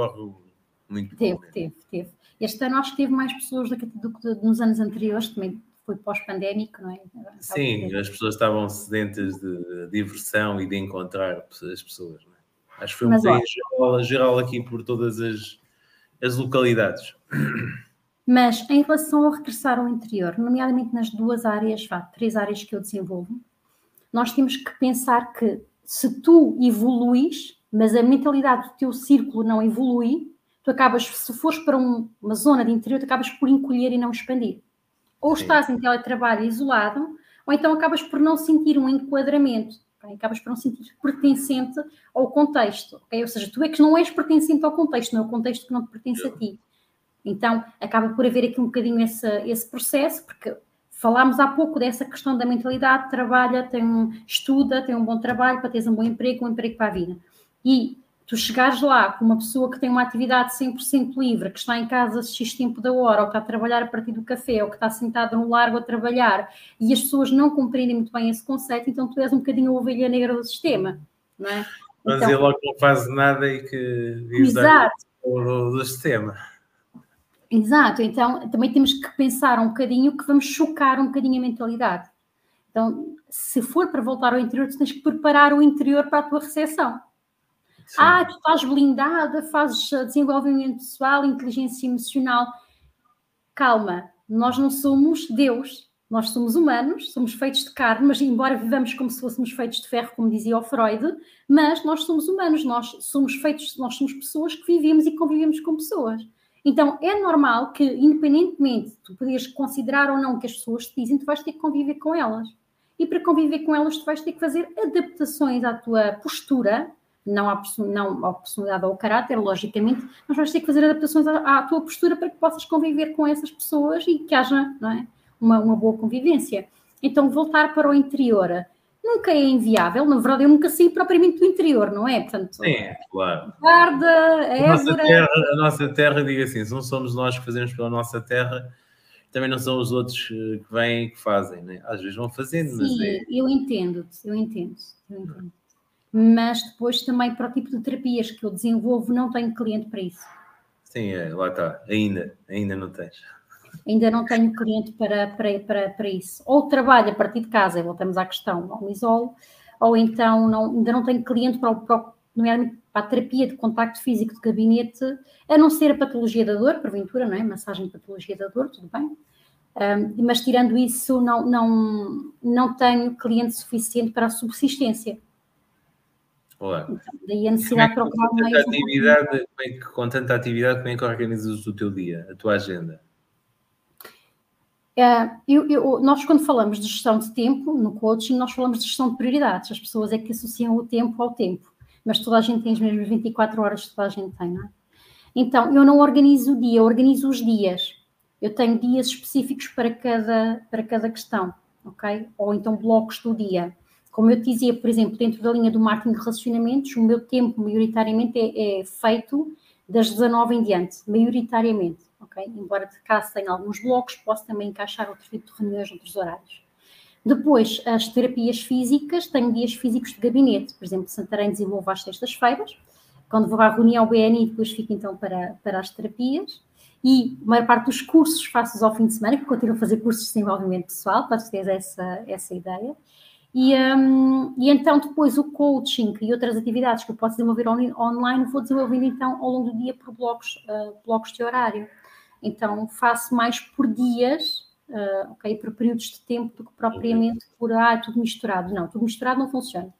muito Teve, bom, teve, teve. Este ano acho que teve mais pessoas do que, do que nos anos anteriores, também foi pós-pandémico, não é? Sim, as pessoas estavam sedentas de diversão e de encontrar as pessoas. É? Acho que foi um bocadinho geral, geral aqui por todas as, as localidades. Mas em relação ao regressar ao interior, nomeadamente nas duas áreas, vá, três áreas que eu desenvolvo, nós temos que pensar que se tu evoluís, mas a mentalidade do teu círculo não evolui, tu acabas, se fores para um, uma zona de interior, tu acabas por encolher e não expandir. Ou Sim. estás em teletrabalho isolado, ou então acabas por não sentir um enquadramento, okay? acabas por não sentir pertencente ao contexto. Okay? Ou seja, tu é que não és pertencente ao contexto, não é o contexto que não te pertence a ti. Então, acaba por haver aqui um bocadinho esse, esse processo, porque falámos há pouco dessa questão da mentalidade, trabalha, tem um, estuda, tem um bom trabalho para teres um bom emprego, um emprego para a vida. E tu chegares lá com uma pessoa que tem uma atividade 100% livre, que está em casa X tempo da hora, ou que está a trabalhar a partir do café, ou que está sentado no largo a trabalhar, e as pessoas não compreendem muito bem esse conceito, então tu és um bocadinho a ovelha negra do sistema, não é? Mas então, ele logo não faz nada e que diz exato. Do, do sistema. Exato, então também temos que pensar um bocadinho que vamos chocar um bocadinho a mentalidade. Então, se for para voltar ao interior, tu tens que preparar o interior para a tua recepção. Ah, tu estás blindada, fazes desenvolvimento pessoal, inteligência emocional. Calma, nós não somos Deus, nós somos humanos, somos feitos de carne, mas embora vivamos como se fôssemos feitos de ferro, como dizia o Freud, mas nós somos humanos, nós somos feitos, nós somos pessoas que vivemos e convivemos com pessoas. Então é normal que, independentemente de tu poderes considerar ou não que as pessoas te dizem, tu vais ter que conviver com elas. E para conviver com elas, tu vais ter que fazer adaptações à tua postura, não à, não à personalidade ou ao caráter, logicamente, mas vais ter que fazer adaptações à, à, tua postura para que possas conviver com essas pessoas e que haja é, uma, uma boa convivência. Então, voltar para o interior nunca é inviável. Na verdade, eu nunca saí propriamente do interior, não é? Portanto, Sim, claro. Guarda, a, nossa terra, a nossa terra, diga assim, se não somos nós que fazemos pela nossa terra, também não são os outros eh, que vêm e que fazem, né? Às vezes vão fazendo, Sim, mas é... eu entendo-te, eu entendo, eu entendo. Mas depois também para o tipo de terapias que eu desenvolvo, não tenho cliente para isso. Sim, é, lá está, ainda, ainda não tens. Ainda não tenho cliente para, para, para, para isso. Ou trabalho a partir de casa, e voltamos à questão, não me isolo, ou então não, ainda não tenho cliente para, o, para, para a terapia de contacto físico de gabinete, a não ser a patologia da dor, porventura, não é? Massagem de patologia da dor, tudo bem. Um, mas tirando isso, não, não, não tenho cliente suficiente para a subsistência. Daí a necessidade de é procurar mais. Atividade, um... é que, com tanta atividade, como é que organizas o teu dia, a tua agenda? É, eu, eu, nós, quando falamos de gestão de tempo no coaching, nós falamos de gestão de prioridades. As pessoas é que associam o tempo ao tempo, mas toda a gente tem as mesmas 24 horas que toda a gente tem, não é? Então, eu não organizo o dia, eu organizo os dias. Eu tenho dias específicos para cada, para cada questão, ok? Ou então blocos do dia. Como eu te dizia, por exemplo, dentro da linha do marketing de relacionamentos, o meu tempo maioritariamente é, é feito das 19 em diante, maioritariamente ok? Embora de casa tenha alguns blocos, posso também encaixar outro tipo de reuniões, outros horários. Depois, as terapias físicas, tenho dias físicos de gabinete, por exemplo, Santarém desenvolvo às sextas-feiras, quando vou à reunião BNI, depois fico então para, para as terapias, e a maior parte dos cursos faço ao fim de semana, que continuo a fazer cursos de desenvolvimento pessoal, para ter essa, essa ideia. E, um, e então depois o coaching e outras atividades que eu posso desenvolver on, online, vou desenvolvendo então ao longo do dia por blocos, uh, blocos de horário. Então faço mais por dias, uh, ok, por períodos de tempo do que propriamente por ah, tudo misturado. Não, tudo misturado não funciona.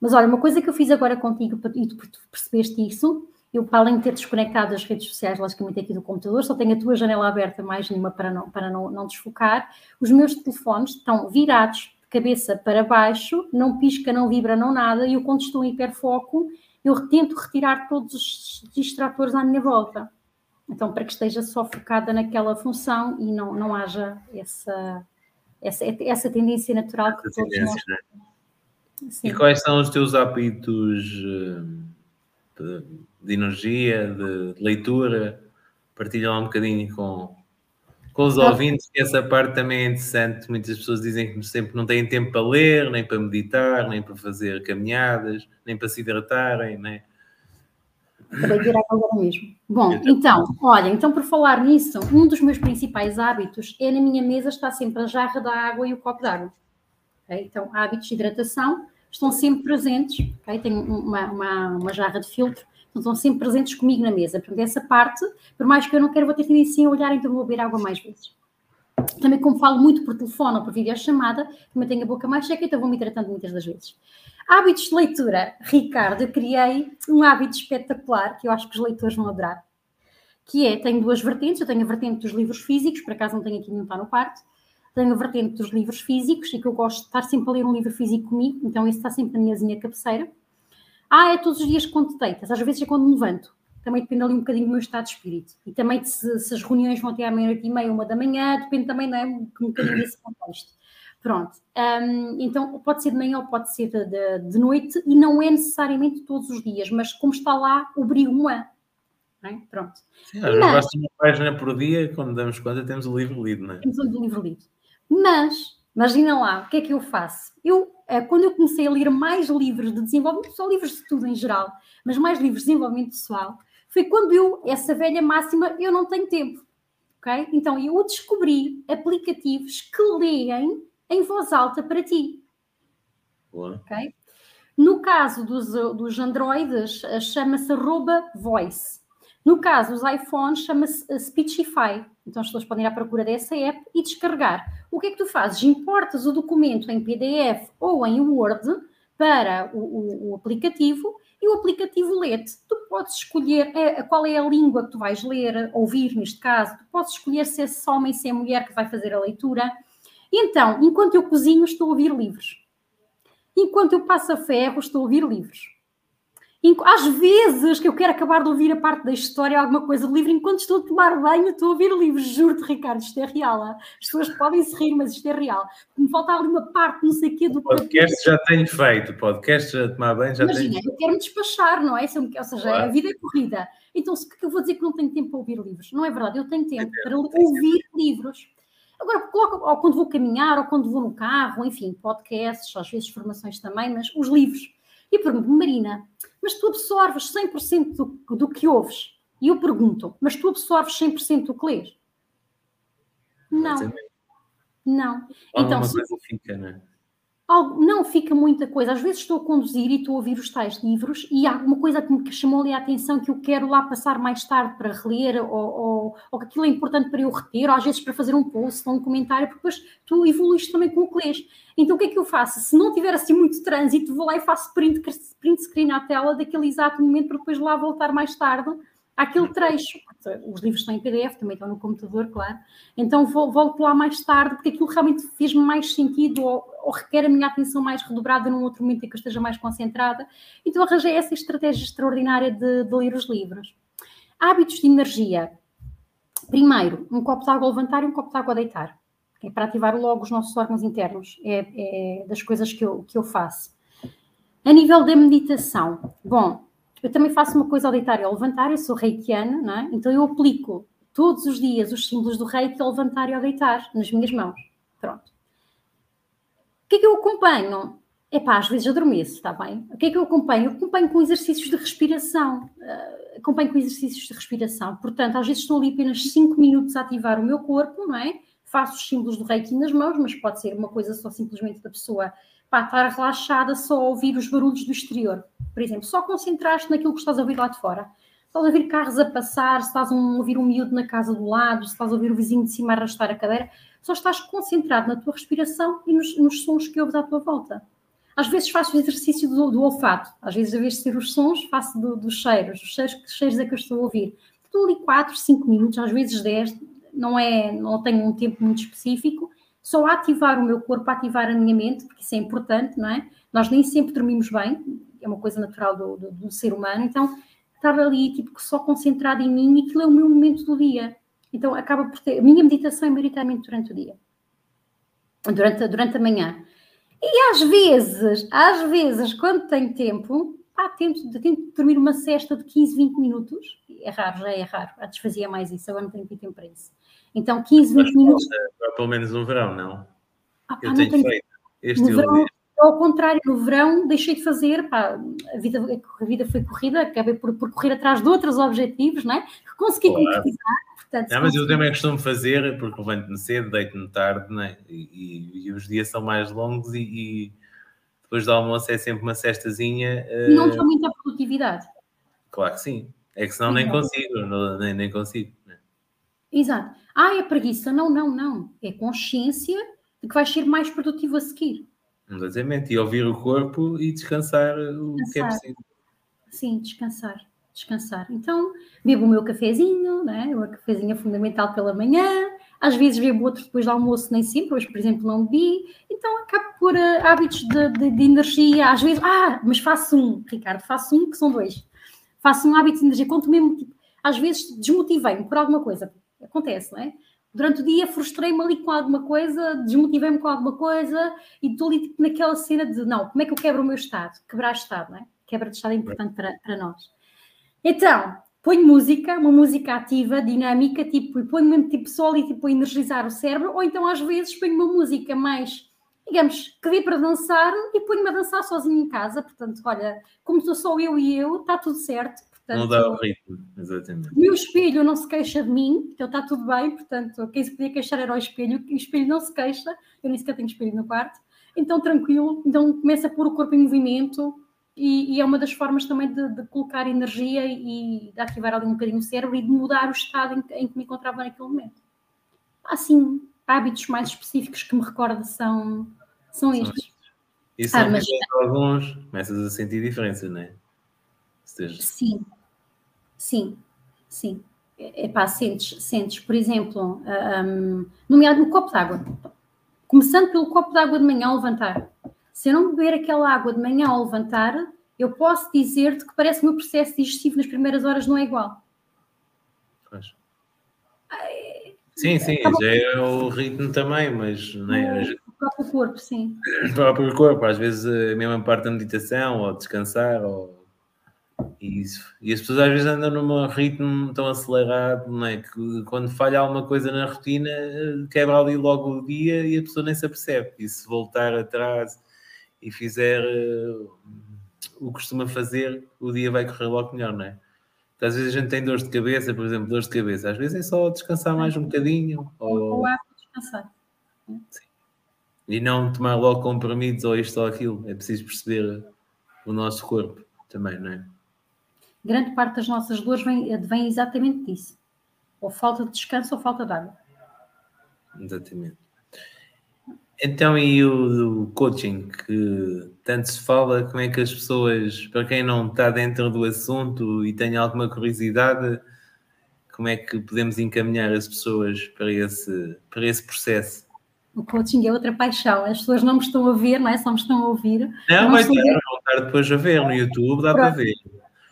Mas olha, uma coisa que eu fiz agora contigo e tu percebeste isso, eu para além de ter desconectado as redes sociais, logicamente aqui do computador, só tenho a tua janela aberta, mais nenhuma para não, para não, não desfocar. Os meus telefones estão virados cabeça para baixo, não pisca, não vibra, não nada, e eu quando estou em hiperfoco, eu tento retirar todos os distratores à minha volta. Então, para que esteja só focada naquela função e não, não haja essa, essa, essa tendência natural que essa todos nós... Né? E quais são os teus hábitos eh, de, energia, de leitura? Partilha lá um bocadinho com, com os ouvintes, que essa parte também é interessante. Muitas pessoas dizem que sempre não têm tempo para ler, nem para meditar, nem para fazer caminhadas, nem para se hidratarem, né? Acabei de virar agora mesmo. Bom, então, olha, então por falar nisso, um dos meus principais hábitos é na minha mesa estar sempre a jarra da água e o copo d'água. Okay? Então, hábitos de hidratação estão sempre presentes. Okay? Tenho uma, uma, uma jarra de filtro, estão sempre presentes comigo na mesa. Portanto, essa parte, por mais que eu não quero, vou ter tendência a olhar, então vou beber água mais vezes. Também, como falo muito por telefone ou por videochamada, também tenho a boca mais seca, então vou me hidratando muitas das vezes. Hábitos de leitura. Ricardo, eu criei um hábito espetacular que eu acho que os leitores vão adorar. Que é, tenho duas vertentes. Eu tenho a vertente dos livros físicos, por acaso não tenho aqui, não está no quarto. Tenho a vertente dos livros físicos e que eu gosto de estar sempre a ler um livro físico comigo, então esse está sempre na minhazinha cabeceira. Ah, é todos os dias quando deitas, às vezes é quando me levanto. Também depende ali um bocadinho do meu estado de espírito. E também se, se as reuniões vão até à meia-noite e meia, uma da manhã, depende também, não é? Um bocadinho desse contexto. Pronto. Um, então, pode ser de manhã ou pode ser de, de, noite e não é necessariamente todos os dias, mas como está lá, obrigo-me a. É? Pronto. Sim, basta uma página por dia, quando damos conta, temos o livro lido, não é? Temos o livro lido. Mas, imagina lá, o que é que eu faço? Eu, eh, quando eu comecei a ler mais livros de desenvolvimento pessoal, livros de tudo em geral, mas mais livros de desenvolvimento pessoal, foi quando eu, essa velha máxima, eu não tenho tempo. ok? Então, eu descobri aplicativos que leem em voz alta para ti. Boa. Ok? No caso dos, dos Androids, eh, chama-se arroba voice. No caso dos iPhones, chama-se eh, Speechify. Então as pessoas podem ir à procura dessa app e descarregar. O que é que tu fazes? Importas o documento em PDF ou em Word para o, o, o aplicativo e o aplicativo lê-te. Tu podes escolher é, qual é a língua que tu vais ler, ouvir neste caso. Tu podes escolher se é só homem, se é mulher que vai fazer a leitura. Então, enquanto eu cozinho, estou a ouvir livros. Enquanto eu passo a ferro, estou a ouvir livros. Às vezes que eu quero acabar de ouvir a parte da história, alguma coisa do livro, enquanto estou a tomar banho, estou a ouvir livros. Juro-te, Ricardo, isto é real. As pessoas podem se rir, mas isto é real. Me falta ali uma parte, não sei o quê, do podcast já tenho feito. Podcast já tomar banho já Imagina, tenho. eu quero me despachar, não é? Ou seja, claro. a vida é corrida. Então, se eu vou dizer que não tenho tempo para ouvir livros? Não é verdade, eu tenho tempo para ouvir livros. Agora, coloco, ou quando vou caminhar, ou quando vou no carro, enfim, podcasts, às vezes formações também, mas os livros. E pergunto Marina, mas tu absorves 100% do, do que ouves? E eu pergunto, mas tu absorves 100% do que lês? Não. Não. Então, se... coisa fica, é? algo, não fica muita coisa. Às vezes estou a conduzir e estou a ouvir os tais livros e há alguma coisa que me chamou ali a atenção que eu quero lá passar mais tarde para reler ou, ou, que aquilo é importante para eu reter, ou às vezes para fazer um post ou um comentário, porque depois tu evoluís também com o que lês. Então o que é que eu faço? Se não tiver assim muito trânsito, vou lá e faço print, print screen à tela daquele exato momento para depois lá voltar mais tarde àquele trecho. Os livros estão em PDF, também estão no computador, claro. Então vou, volto lá mais tarde, porque aquilo realmente fez-me mais sentido ou, ou, requer a minha atenção mais redobrada num outro momento em que eu esteja mais concentrada. Então arranjei essa estratégia extraordinária de, de ler os livros. Hábitos de energia. Primeiro, um copo de água a levantar e um copo de água a deitar. É para ativar logo os nossos órgãos internos. É, é das coisas que eu, que eu faço. A nível da meditação, bom, eu também faço uma coisa ao deitar e ao levantar, eu sou reikiana, não é? Então eu aplico todos os dias os símbolos do reiki ao levantar e ao deitar nas minhas mãos. Pronto. O que é que eu acompanho? É pá, às vezes adormeço, está bem? O que é que eu acompanho? Eu acompanho com exercícios de respiração. Uh, acompanho com exercícios de respiração. Portanto, às vezes estou ali apenas 5 minutos a ativar o meu corpo, não é? Faço os símbolos do reiki nas mãos, mas pode ser uma coisa só simplesmente da pessoa pá, estar relaxada só a ouvir os barulhos do exterior. Por exemplo, só concentrar-te naquilo que estás a ouvir lá de fora. Estás a ouvir carros a passar, se estás a ouvir um miúdo na casa do lado, se estás a ouvir o vizinho de cima arrastar a cadeira, só estás concentrado na tua respiração e nos, nos sons que ouves à tua volta. Às vezes faço o exercício do, do, olfato, às vezes, a vez de ser os sons, faço do, dos cheiros, os cheiros, que cheiros é que eu estou a ouvir. Estou ali 4, 5 minutos, às vezes 10, não, é, não tenho um tempo muito específico, só ativar o meu corpo, ativar a minha mente, porque isso é importante, não é? Nós nem sempre dormimos bem, é uma coisa natural do, do, do ser humano, então estar ali tipo só concentrado em mim aquilo é o meu momento do dia. Então acaba por ter. A minha meditação é maioritariamente durante o dia, durante, durante a manhã. E às vezes, às vezes, quando tenho tempo, pá, tento, tento dormir uma cesta de 15, 20 minutos. É raro, já é raro. Antes fazia mais isso, agora não tenho tempo para isso. Então, 15, 20 minutos. Pelo menos no verão, não? Ah, pá, eu tenho, tenho feito este no verão, ao contrário, no verão deixei de fazer, pá, a, vida, a vida foi corrida, acabei por, por correr atrás de outros objetivos, não é? Que consegui claro. concretizar. Portanto, não, mas eu também costumo fazer, porque levanto-me cedo, deito-me tarde, não é? E, e, e, os dias são mais longos e, e, depois do almoço é sempre uma cestazinha. E não uh... tem muita produtividade. Claro que sim. É que senão nem consigo, não, nem, nem consigo. Exato. Ah, é preguiça. Não, não, não. É consciência de que vais ser mais produtivo a seguir. Exatamente. E ouvir o corpo e descansar o descansar. que é preciso. Sim, descansar. Descansar. Então, bebo o meu cafezinho, né? o cafezinho é fundamental pela manhã. Às vezes bebo outro depois do almoço, nem sempre. Hoje, por exemplo, não bebi. Então, acabo por uh, hábitos de, de, de, energia. Às vezes, ah, mas faço um, Ricardo, faço um, que são dois. Faço um hábito de energia. Conto mesmo, tipo, às vezes desmotivei-me por alguma coisa Acontece, não é? Durante o dia frustrei-me ali com alguma coisa, desmotivei-me com alguma coisa e estou ali tipo, naquela cena de não, como é que eu quebro o meu estado? Quebrar estado, não é? Quebra de estado é importante para, para nós. Então, ponho música, uma música ativa, dinâmica, tipo, e ponho mesmo tipo só ali tipo, a energizar o cérebro, ou então às vezes ponho uma música mais, digamos, que dê para dançar e ponho-me a dançar sozinho em casa. Portanto, olha, como estou só eu e eu, está tudo certo Portanto, não dá o ritmo, exatamente. E o espelho não se queixa de mim, então está tudo bem, portanto, quem se podia queixar era o espelho, e o espelho não se queixa, eu nem sequer tenho espelho no quarto, então tranquilo, então começa a pôr o corpo em movimento, e, e é uma das formas também de, de, colocar energia e de ativar ali um bocadinho o cérebro e de mudar o estado em, em que me encontrava naquele momento. Assim, hábitos mais específicos que me recordo são, são estes. E são ah, mas... alguns, começas a sentir diferença, não é? Sim, sim, sim. É, pá, sentes, sentes, por exemplo, um, nomeado no copo d'água. Começando pelo copo d'água de manhã ao levantar. Se eu não beber aquela água de manhã ao levantar, eu posso dizer-te que parece que o meu processo digestivo nas primeiras horas não é igual. Pois. Sim, sim, já é o ritmo também, mas não é, o próprio corpo, sim. *laughs* O próprio corpo, às vezes a mesma parte da meditação, ou descansar, ou isso. E as pessoas às vezes andam num ritmo tão acelerado, não é? Que quando falha alguma coisa na rotina, quebra ali logo o dia e a pessoa nem se apercebe. E se voltar atrás e fizer uh, o que costuma fazer, o dia vai correr logo melhor, não é? Porque às vezes a gente tem dores de cabeça, por exemplo, dores de cabeça. Às vezes é só descansar mais um bocadinho. Ou, ou descansar. Sim. E não tomar logo comprimidos ou isto ou aquilo. É preciso perceber o nosso corpo também, não é? Grande parte das nossas dores vem, vem exatamente disso. Ou falta de descanso ou falta de água. Exatamente. Então, e o, coaching que tanto se fala, como é que as pessoas, para quem não está dentro do assunto e tem alguma curiosidade, como é que podemos encaminhar as pessoas para esse, para esse processo? O coaching é outra paixão. As pessoas não me estão a ver, não é? Só me estão a ouvir. Não, não mas dar, voltar depois a ver no YouTube, dá Pronto. para ver.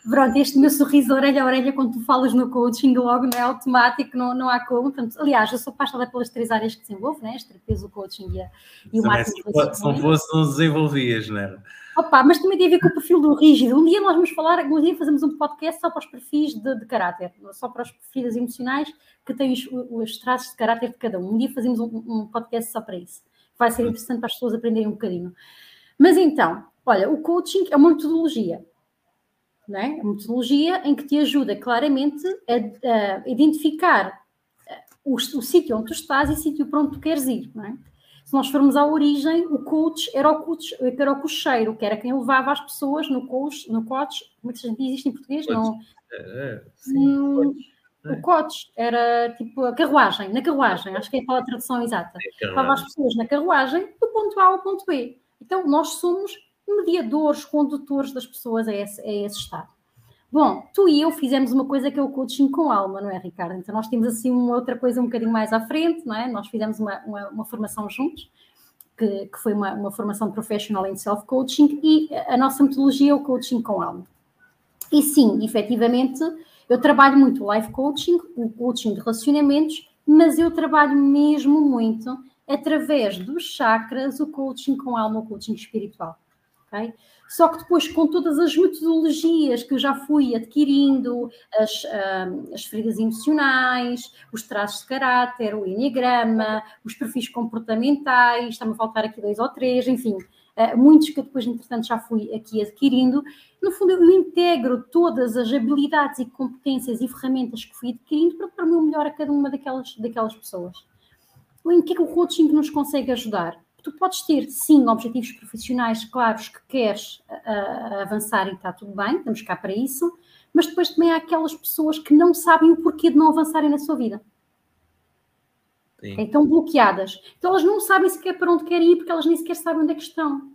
Pronto, este meu sorriso orelha a orelha quando tu falas no coaching logo não é automático, não, não há como. Portanto, aliás, eu sou apaixonada pelas três áreas que desenvolvo, né? As terapias, o coaching e, a, e o marketing. Se não fosse, não desenvolvias, não era? Opa, mas também tem a ver com o perfil do rígido. Um dia nós vamos falar, um dia fazemos um podcast só para os perfis de, de caráter, só para os perfis emocionais que têm os, os traços de caráter de cada um. Um dia fazemos um, um podcast só para isso. Vai ser interessante para as pessoas aprenderem um bocadinho. Mas então, olha, o coaching é uma metodologia não é? A metodologia em que te ajuda claramente a, a identificar eh, o, o sítio onde tu estás e o sítio para onde tu queres ir, não é? Se nós formos à origem, o coach era o, coach, era o cocheiro, que era quem levava as pessoas no coach, no coach, como é que se diz isto em português? Não. É, é, sim, hum, o coach era tipo a carruagem, na carruagem, acho que é a tradução exata. É levava as pessoas na carruagem do ponto A ao ponto B. Então, nós somos mediadores, condutores das pessoas a esse, a esse estado. Bom, tu e eu fizemos uma coisa que é o coaching com alma, não é, Ricardo? Então nós temos assim uma outra coisa um bocadinho mais à frente, não é? Nós fizemos uma, uma, uma formação juntos, que, que foi uma, uma, formação professional em self-coaching, e a nossa metodologia é o coaching com alma. E sim, efetivamente, eu trabalho muito o life coaching, o coaching de relacionamentos, mas eu trabalho mesmo muito através dos chakras, o coaching com alma, o coaching espiritual. Okay? Só que depois, com todas as metodologias que eu já fui adquirindo, as, um, as feridas emocionais, os traços de caráter, o enneagrama, os perfis comportamentais, está-me a faltar aqui dois ou três, enfim, uh, muitos que eu depois, entretanto, já fui aqui adquirindo. No fundo, eu integro todas as habilidades e competências e ferramentas que fui adquirindo para dar o meu melhor a cada uma daquelas, daquelas pessoas. Em que é que o coaching nos consegue ajudar? Tu podes ter, sim, objetivos profissionais claros que queres uh, avançar e está tudo bem, estamos cá para isso, mas depois também há aquelas pessoas que não sabem o porquê de não avançarem na sua vida. Sim. Estão bloqueadas. Então elas não sabem sequer para onde querem ir porque elas nem sequer sabem onde é que estão.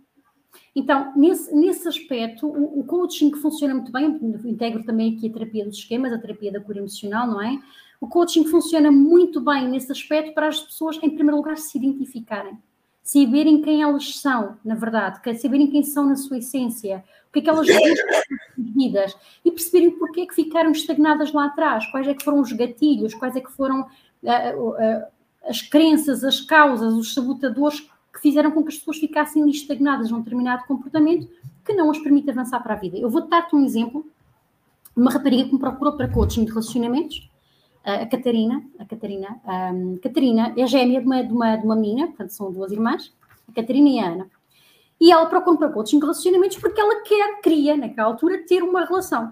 Então, nesse, nesse aspecto, o, o coaching funciona muito bem, integro também aqui a terapia dos esquemas, a terapia da cura emocional, não é? O coaching funciona muito bem nesse aspecto para as pessoas, em primeiro lugar, se identificarem saberem quem elas são, na verdade, saberem quem são na sua essência, o que é que elas vidas e perceberem porque é que ficaram estagnadas lá atrás, quais é que foram os gatilhos, quais é que foram uh, uh, as crenças, as causas, os sabotadores que fizeram com que as pessoas ficassem ali estagnadas num determinado comportamento que não as permite avançar para a vida. Eu vou dar-te um exemplo, uma rapariga que me procurou para coaching de relacionamentos, a Catarina, a Catarina, um, Catarina é gêmea de uma, de, uma, de uma menina, portanto são duas irmãs, a Catarina e a Ana. E ela procura para coaching de relacionamentos porque ela quer, queria, naquela altura, ter uma relação.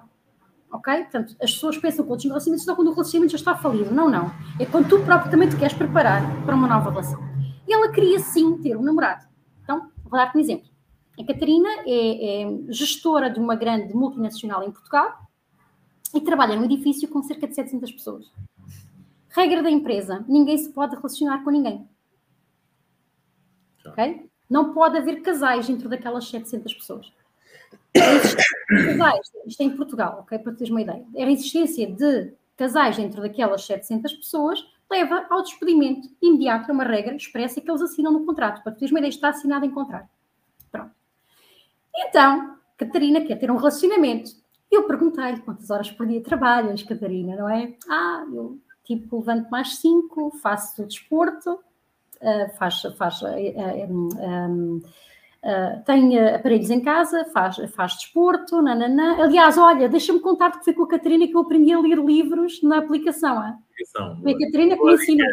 ok? Portanto, as pessoas pensam que o relacionamento só quando o relacionamento já está falido. Não, não. É quando tu próprio também te queres preparar para uma nova relação. E ela queria sim ter um namorado. Então, vou dar-te um exemplo. A Catarina é, é, gestora de uma grande multinacional em Portugal e trabalha num edifício com cerca de 700 pessoas. Regra da empresa: ninguém se pode relacionar com ninguém. Ok? Não pode haver casais dentro daquelas 700 pessoas. Casais, isto é em Portugal, ok? Para teres uma ideia. A existência de casais dentro daquelas 700 pessoas leva ao despedimento imediato, é uma regra expressa que eles assinam no contrato. Para teres uma ideia, está assinado em contrato. Pronto. Então, Catarina quer ter um relacionamento. Eu perguntei-lhe quantas horas por dia trabalhas, Catarina, não é? Ah, eu tipo levanto mais cinco, faço desporto, uh, faz, faz uh, um, Uh, tem aparelhos em casa, faz, faz desporto, nananã. Aliás, olha, deixa-me contar que foi com a Catarina que eu aprendi a ler livros na aplicação. Ah? Foi a Catarina que me ensinou.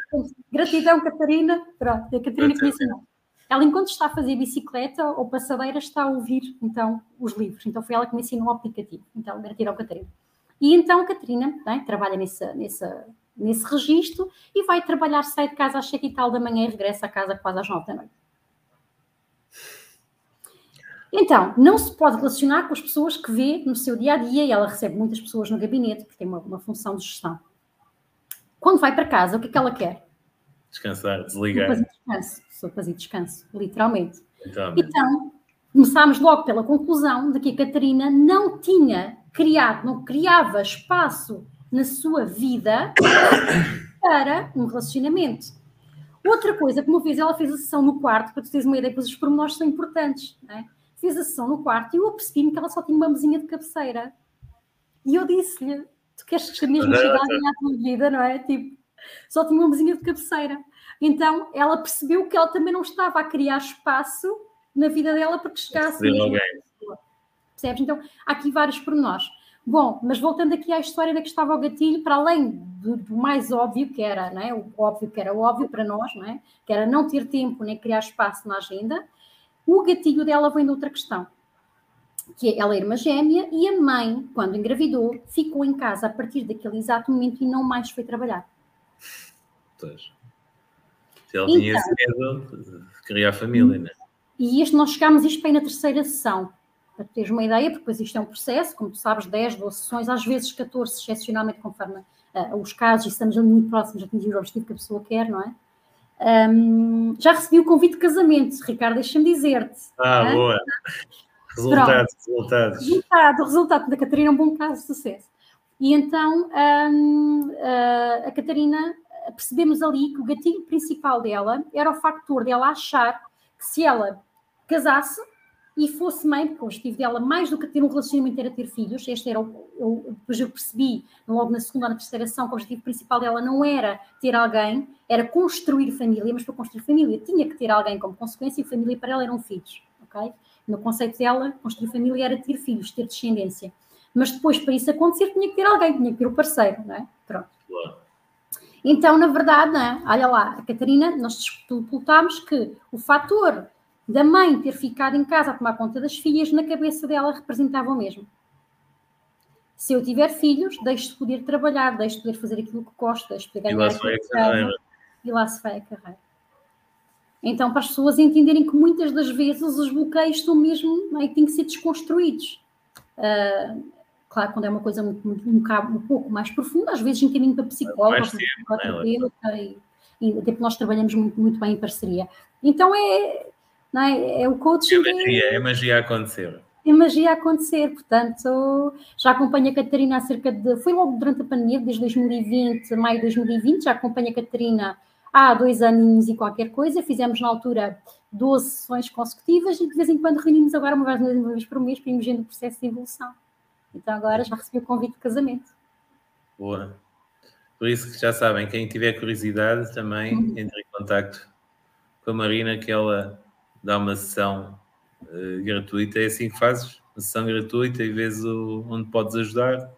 Gratidão, Catarina. Pronto, a Catarina que me ensinou. Ela, enquanto está a fazer bicicleta ou passadeira, está a ouvir, então, os livros. Então, foi ela que me ensinou o aplicativo. Então, gratidão, Catarina. E então, a Catarina bem, trabalha nesse, nesse, nesse registro e vai trabalhar, sai de casa às sete e tal da manhã e regressa a casa quase às nove da noite. Então, não se pode relacionar com as pessoas que vê no seu dia a dia e ela recebe muitas pessoas no gabinete, porque tem uma, uma função de gestão. Quando vai para casa, o que é que ela quer? Descansar, desligar. Sopas e descanso, descanso, literalmente. literalmente. Então, começámos logo pela conclusão de que a Catarina não tinha criado, não criava espaço na sua vida *coughs* para um relacionamento. Outra coisa que uma vez ela fez a sessão no quarto, para tu teres uma ideia, pois os pormenores são importantes, não é? fez a sessão no quarto e eu apercebi-me que ela só tinha uma mesinha de cabeceira. E eu disse-lhe: Tu queres mesmo chegar à tua vida, não é? Tipo, só tinha uma mesinha de cabeceira. Então ela percebeu que ela também não estava a criar espaço na vida dela para que chegasse mesmo. Percebes? Então há aqui vários pormenores. Bom, mas voltando aqui à história da que estava o gatilho, para além do, do, mais óbvio que era, não é? o óbvio que era óbvio para nós, não é? que era não ter tempo nem criar espaço na agenda, o gatilho dela vem de outra questão, que é, ela é irmã gêmea e a mãe, quando engravidou, ficou em casa a partir daquele exato momento e não mais foi trabalhar. Pois. Se ela então, tinha esse medo, criar família, né? E este, nós chegámos isto bem na terceira sessão, para teres uma ideia, porque depois isto é um processo, como tu sabes, 10, 12 sessões, às vezes 14, excepcionalmente, conforme uh, os casos, e estamos muito próximos de atingir o objetivo que a pessoa quer, não é? Um, já recebi o convite de casamento, Ricardo, deixa-me dizer-te. Ah, é? boa. Resultados, resultados. Resultado, resultado da Catarina é um bom caso de sucesso. E então um, a Catarina percebemos ali que o gatilho principal dela era o factor dela achar que se ela casasse, e fosse mãe, porque o objetivo dela, mais do que ter um relacionamento, era ter filhos. Este era o, eu, depois eu percebi, logo na segunda ou na terceira ação, que o objetivo principal dela não era ter alguém, era construir família, mas para construir família tinha que ter alguém como consequência e família para ela eram filhos, ok? No conceito dela, construir família era ter filhos, ter descendência. Mas depois, para isso acontecer, tinha que ter alguém, tinha que ter o parceiro, não é? Pronto. Então, na verdade, não é? olha lá, a Catarina, nós disputámos que o fator da mãe ter ficado em casa a tomar conta das filhas, na cabeça dela representava o mesmo. Se eu tiver filhos, deixo de poder trabalhar, deixo de poder fazer aquilo que gosto, deixo de ganhar aquilo que e lá se vai a carreira. Então, para as pessoas entenderem que muitas das vezes os bloqueios estão mesmo, é, têm que ser desconstruídos. Uh, claro, quando é uma coisa muito, um, um, pouco mais profunda, às vezes encaminho para psicólogo, para psicoterapeuta, e, e até porque nós trabalhamos muito, muito bem em parceria. Então, é, não é? É o coaching. É magia, é magia a acontecer. É magia a acontecer, portanto, já acompanho a Catarina há cerca de. Foi logo durante a pandemia, desde 2020, maio de 2020, já acompanho a Catarina há dois aninhos e qualquer coisa. Fizemos na altura 12 sessões consecutivas e de vez em quando reunimos agora uma vez, uma vez por mês para irmos o processo de evolução. Então agora já recebi o convite de casamento. Boa. Por isso que já sabem, quem tiver curiosidade também uhum. entre em contato com a Marina, que ela dá uma sessão uh, gratuita. É assim que fazes? Uma sessão gratuita e vês o, onde podes ajudar?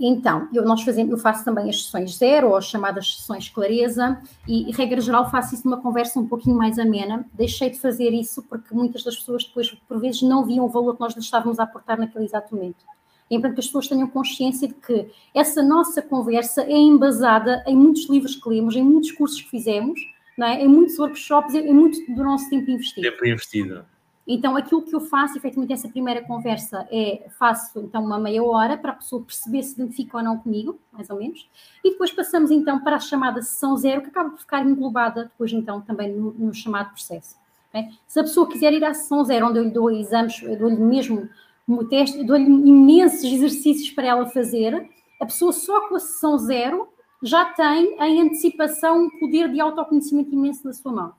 Então, eu, nós fazemos, eu faço também as sessões zero, ou as chamadas sessões clareza, e, regra geral, faço isso numa conversa um pouquinho mais amena. Deixei de fazer isso porque muitas das pessoas depois, por vezes, não viam o valor que nós lhes estávamos a aportar naquele exato momento. É importante que as pessoas tenham consciência de que essa nossa conversa é embasada em muitos livros que lemos, em muitos cursos que fizemos, é? em muitos workshops, em muito do nosso tempo investido. Tempo investido. Então, aquilo que eu faço, efetivamente, essa primeira conversa é, faço então uma meia hora para a pessoa perceber se identifica ou não comigo, mais ou menos, e depois passamos então para a chamada sessão zero, que acaba por ficar englobada depois então também no, no chamado processo. Okay? Se a pessoa quiser ir à sessão zero, onde eu lhe dou exames, eu dou-lhe mesmo um teste, dou-lhe imensos exercícios para ela fazer, a pessoa só com a sessão zero já tem em antecipação um poder de autoconhecimento imenso na sua mão.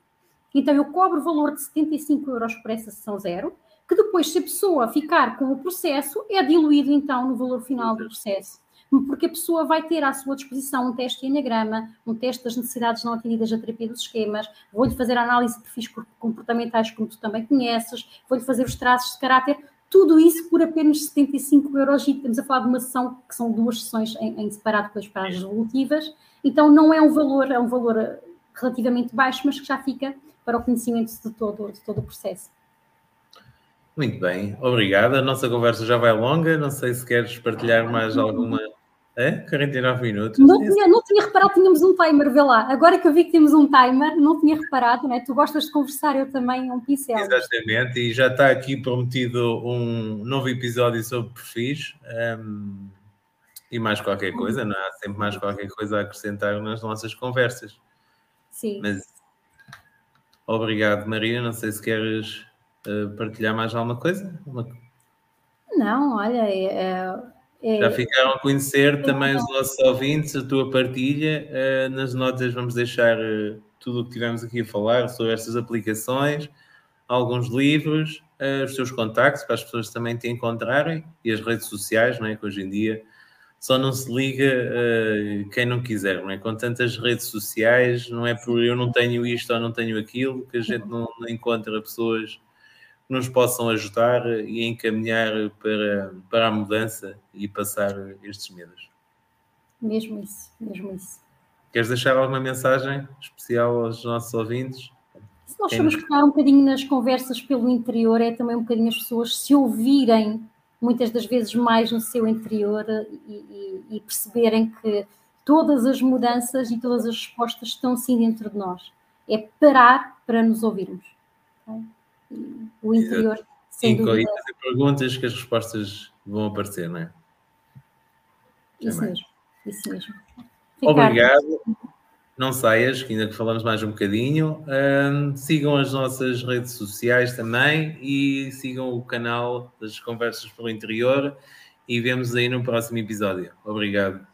Então eu cobro o valor de 75 euros por essa sessão zero, que depois, se a pessoa ficar com o processo, é diluído então no valor final do processo. Porque a pessoa vai ter à sua disposição um teste de enagrama, um teste das necessidades não atendidas da terapia dos esquemas, vou-lhe fazer a análise de perfis comportamentais, como tu também conheces, vou-lhe fazer os traços de caráter, tudo isso por apenas 75 euros e estamos a falar de uma sessão que são duas sessões em, em separado depois para as resolutivas, então não é um valor, é um valor relativamente baixo, mas que já fica para o conhecimento de todo, de todo o processo. Muito bem, obrigado. A nossa conversa já vai longa. Não sei se queres partilhar mais alguma. É? 49 minutos. Não tinha, não tinha reparado, tínhamos um timer, vê lá. Agora que eu vi que temos um timer, não tinha reparado, não é? Tu gostas de conversar, eu também, um pincel. Exatamente, e já está aqui prometido um novo episódio sobre perfis. Um, e mais qualquer coisa, não é? Há sempre mais qualquer coisa a acrescentar nas nossas conversas. Sim. Mas Obrigado, Maria. Não sei se queres uh, partilhar mais alguma coisa. Uma... Não, olha, é, é... Já ficaram a conhecer também os nossos ouvintes, a tua partilha. Uh, nas notas vamos deixar uh, tudo o que tivemos aqui a falar sobre estas aplicações, alguns livros, os teus contactos para as pessoas também te encontrarem e as redes sociais, não é? Que hoje em dia só não se liga quem não quiser, não é? Com tantas redes sociais, não é por eu não tenho isto ou não tenho aquilo que a gente não encontra pessoas que nos possam ajudar e encaminhar para, para a mudança e passar estes medos. Mesmo isso, mesmo isso. Queres deixar alguma mensagem especial aos nossos ouvintes? Se nós formos pegar um bocadinho nas conversas pelo interior, é também um bocadinho as pessoas se ouvirem muitas das vezes mais no seu interior e, e, e, perceberem que todas as mudanças e todas as respostas estão sim dentro de nós. É parar para nos ouvirmos. Okay? O interior, dúvida. fazer perguntas que as respostas vão aparecer, não é? Isso mesmo, isso mesmo. Obrigado. Não saias, que ainda que falamos mais um bocadinho. Um, sigam as nossas redes sociais também e sigam o canal das Conversas pelo Interior e vemos aí no próximo episódio. Obrigado.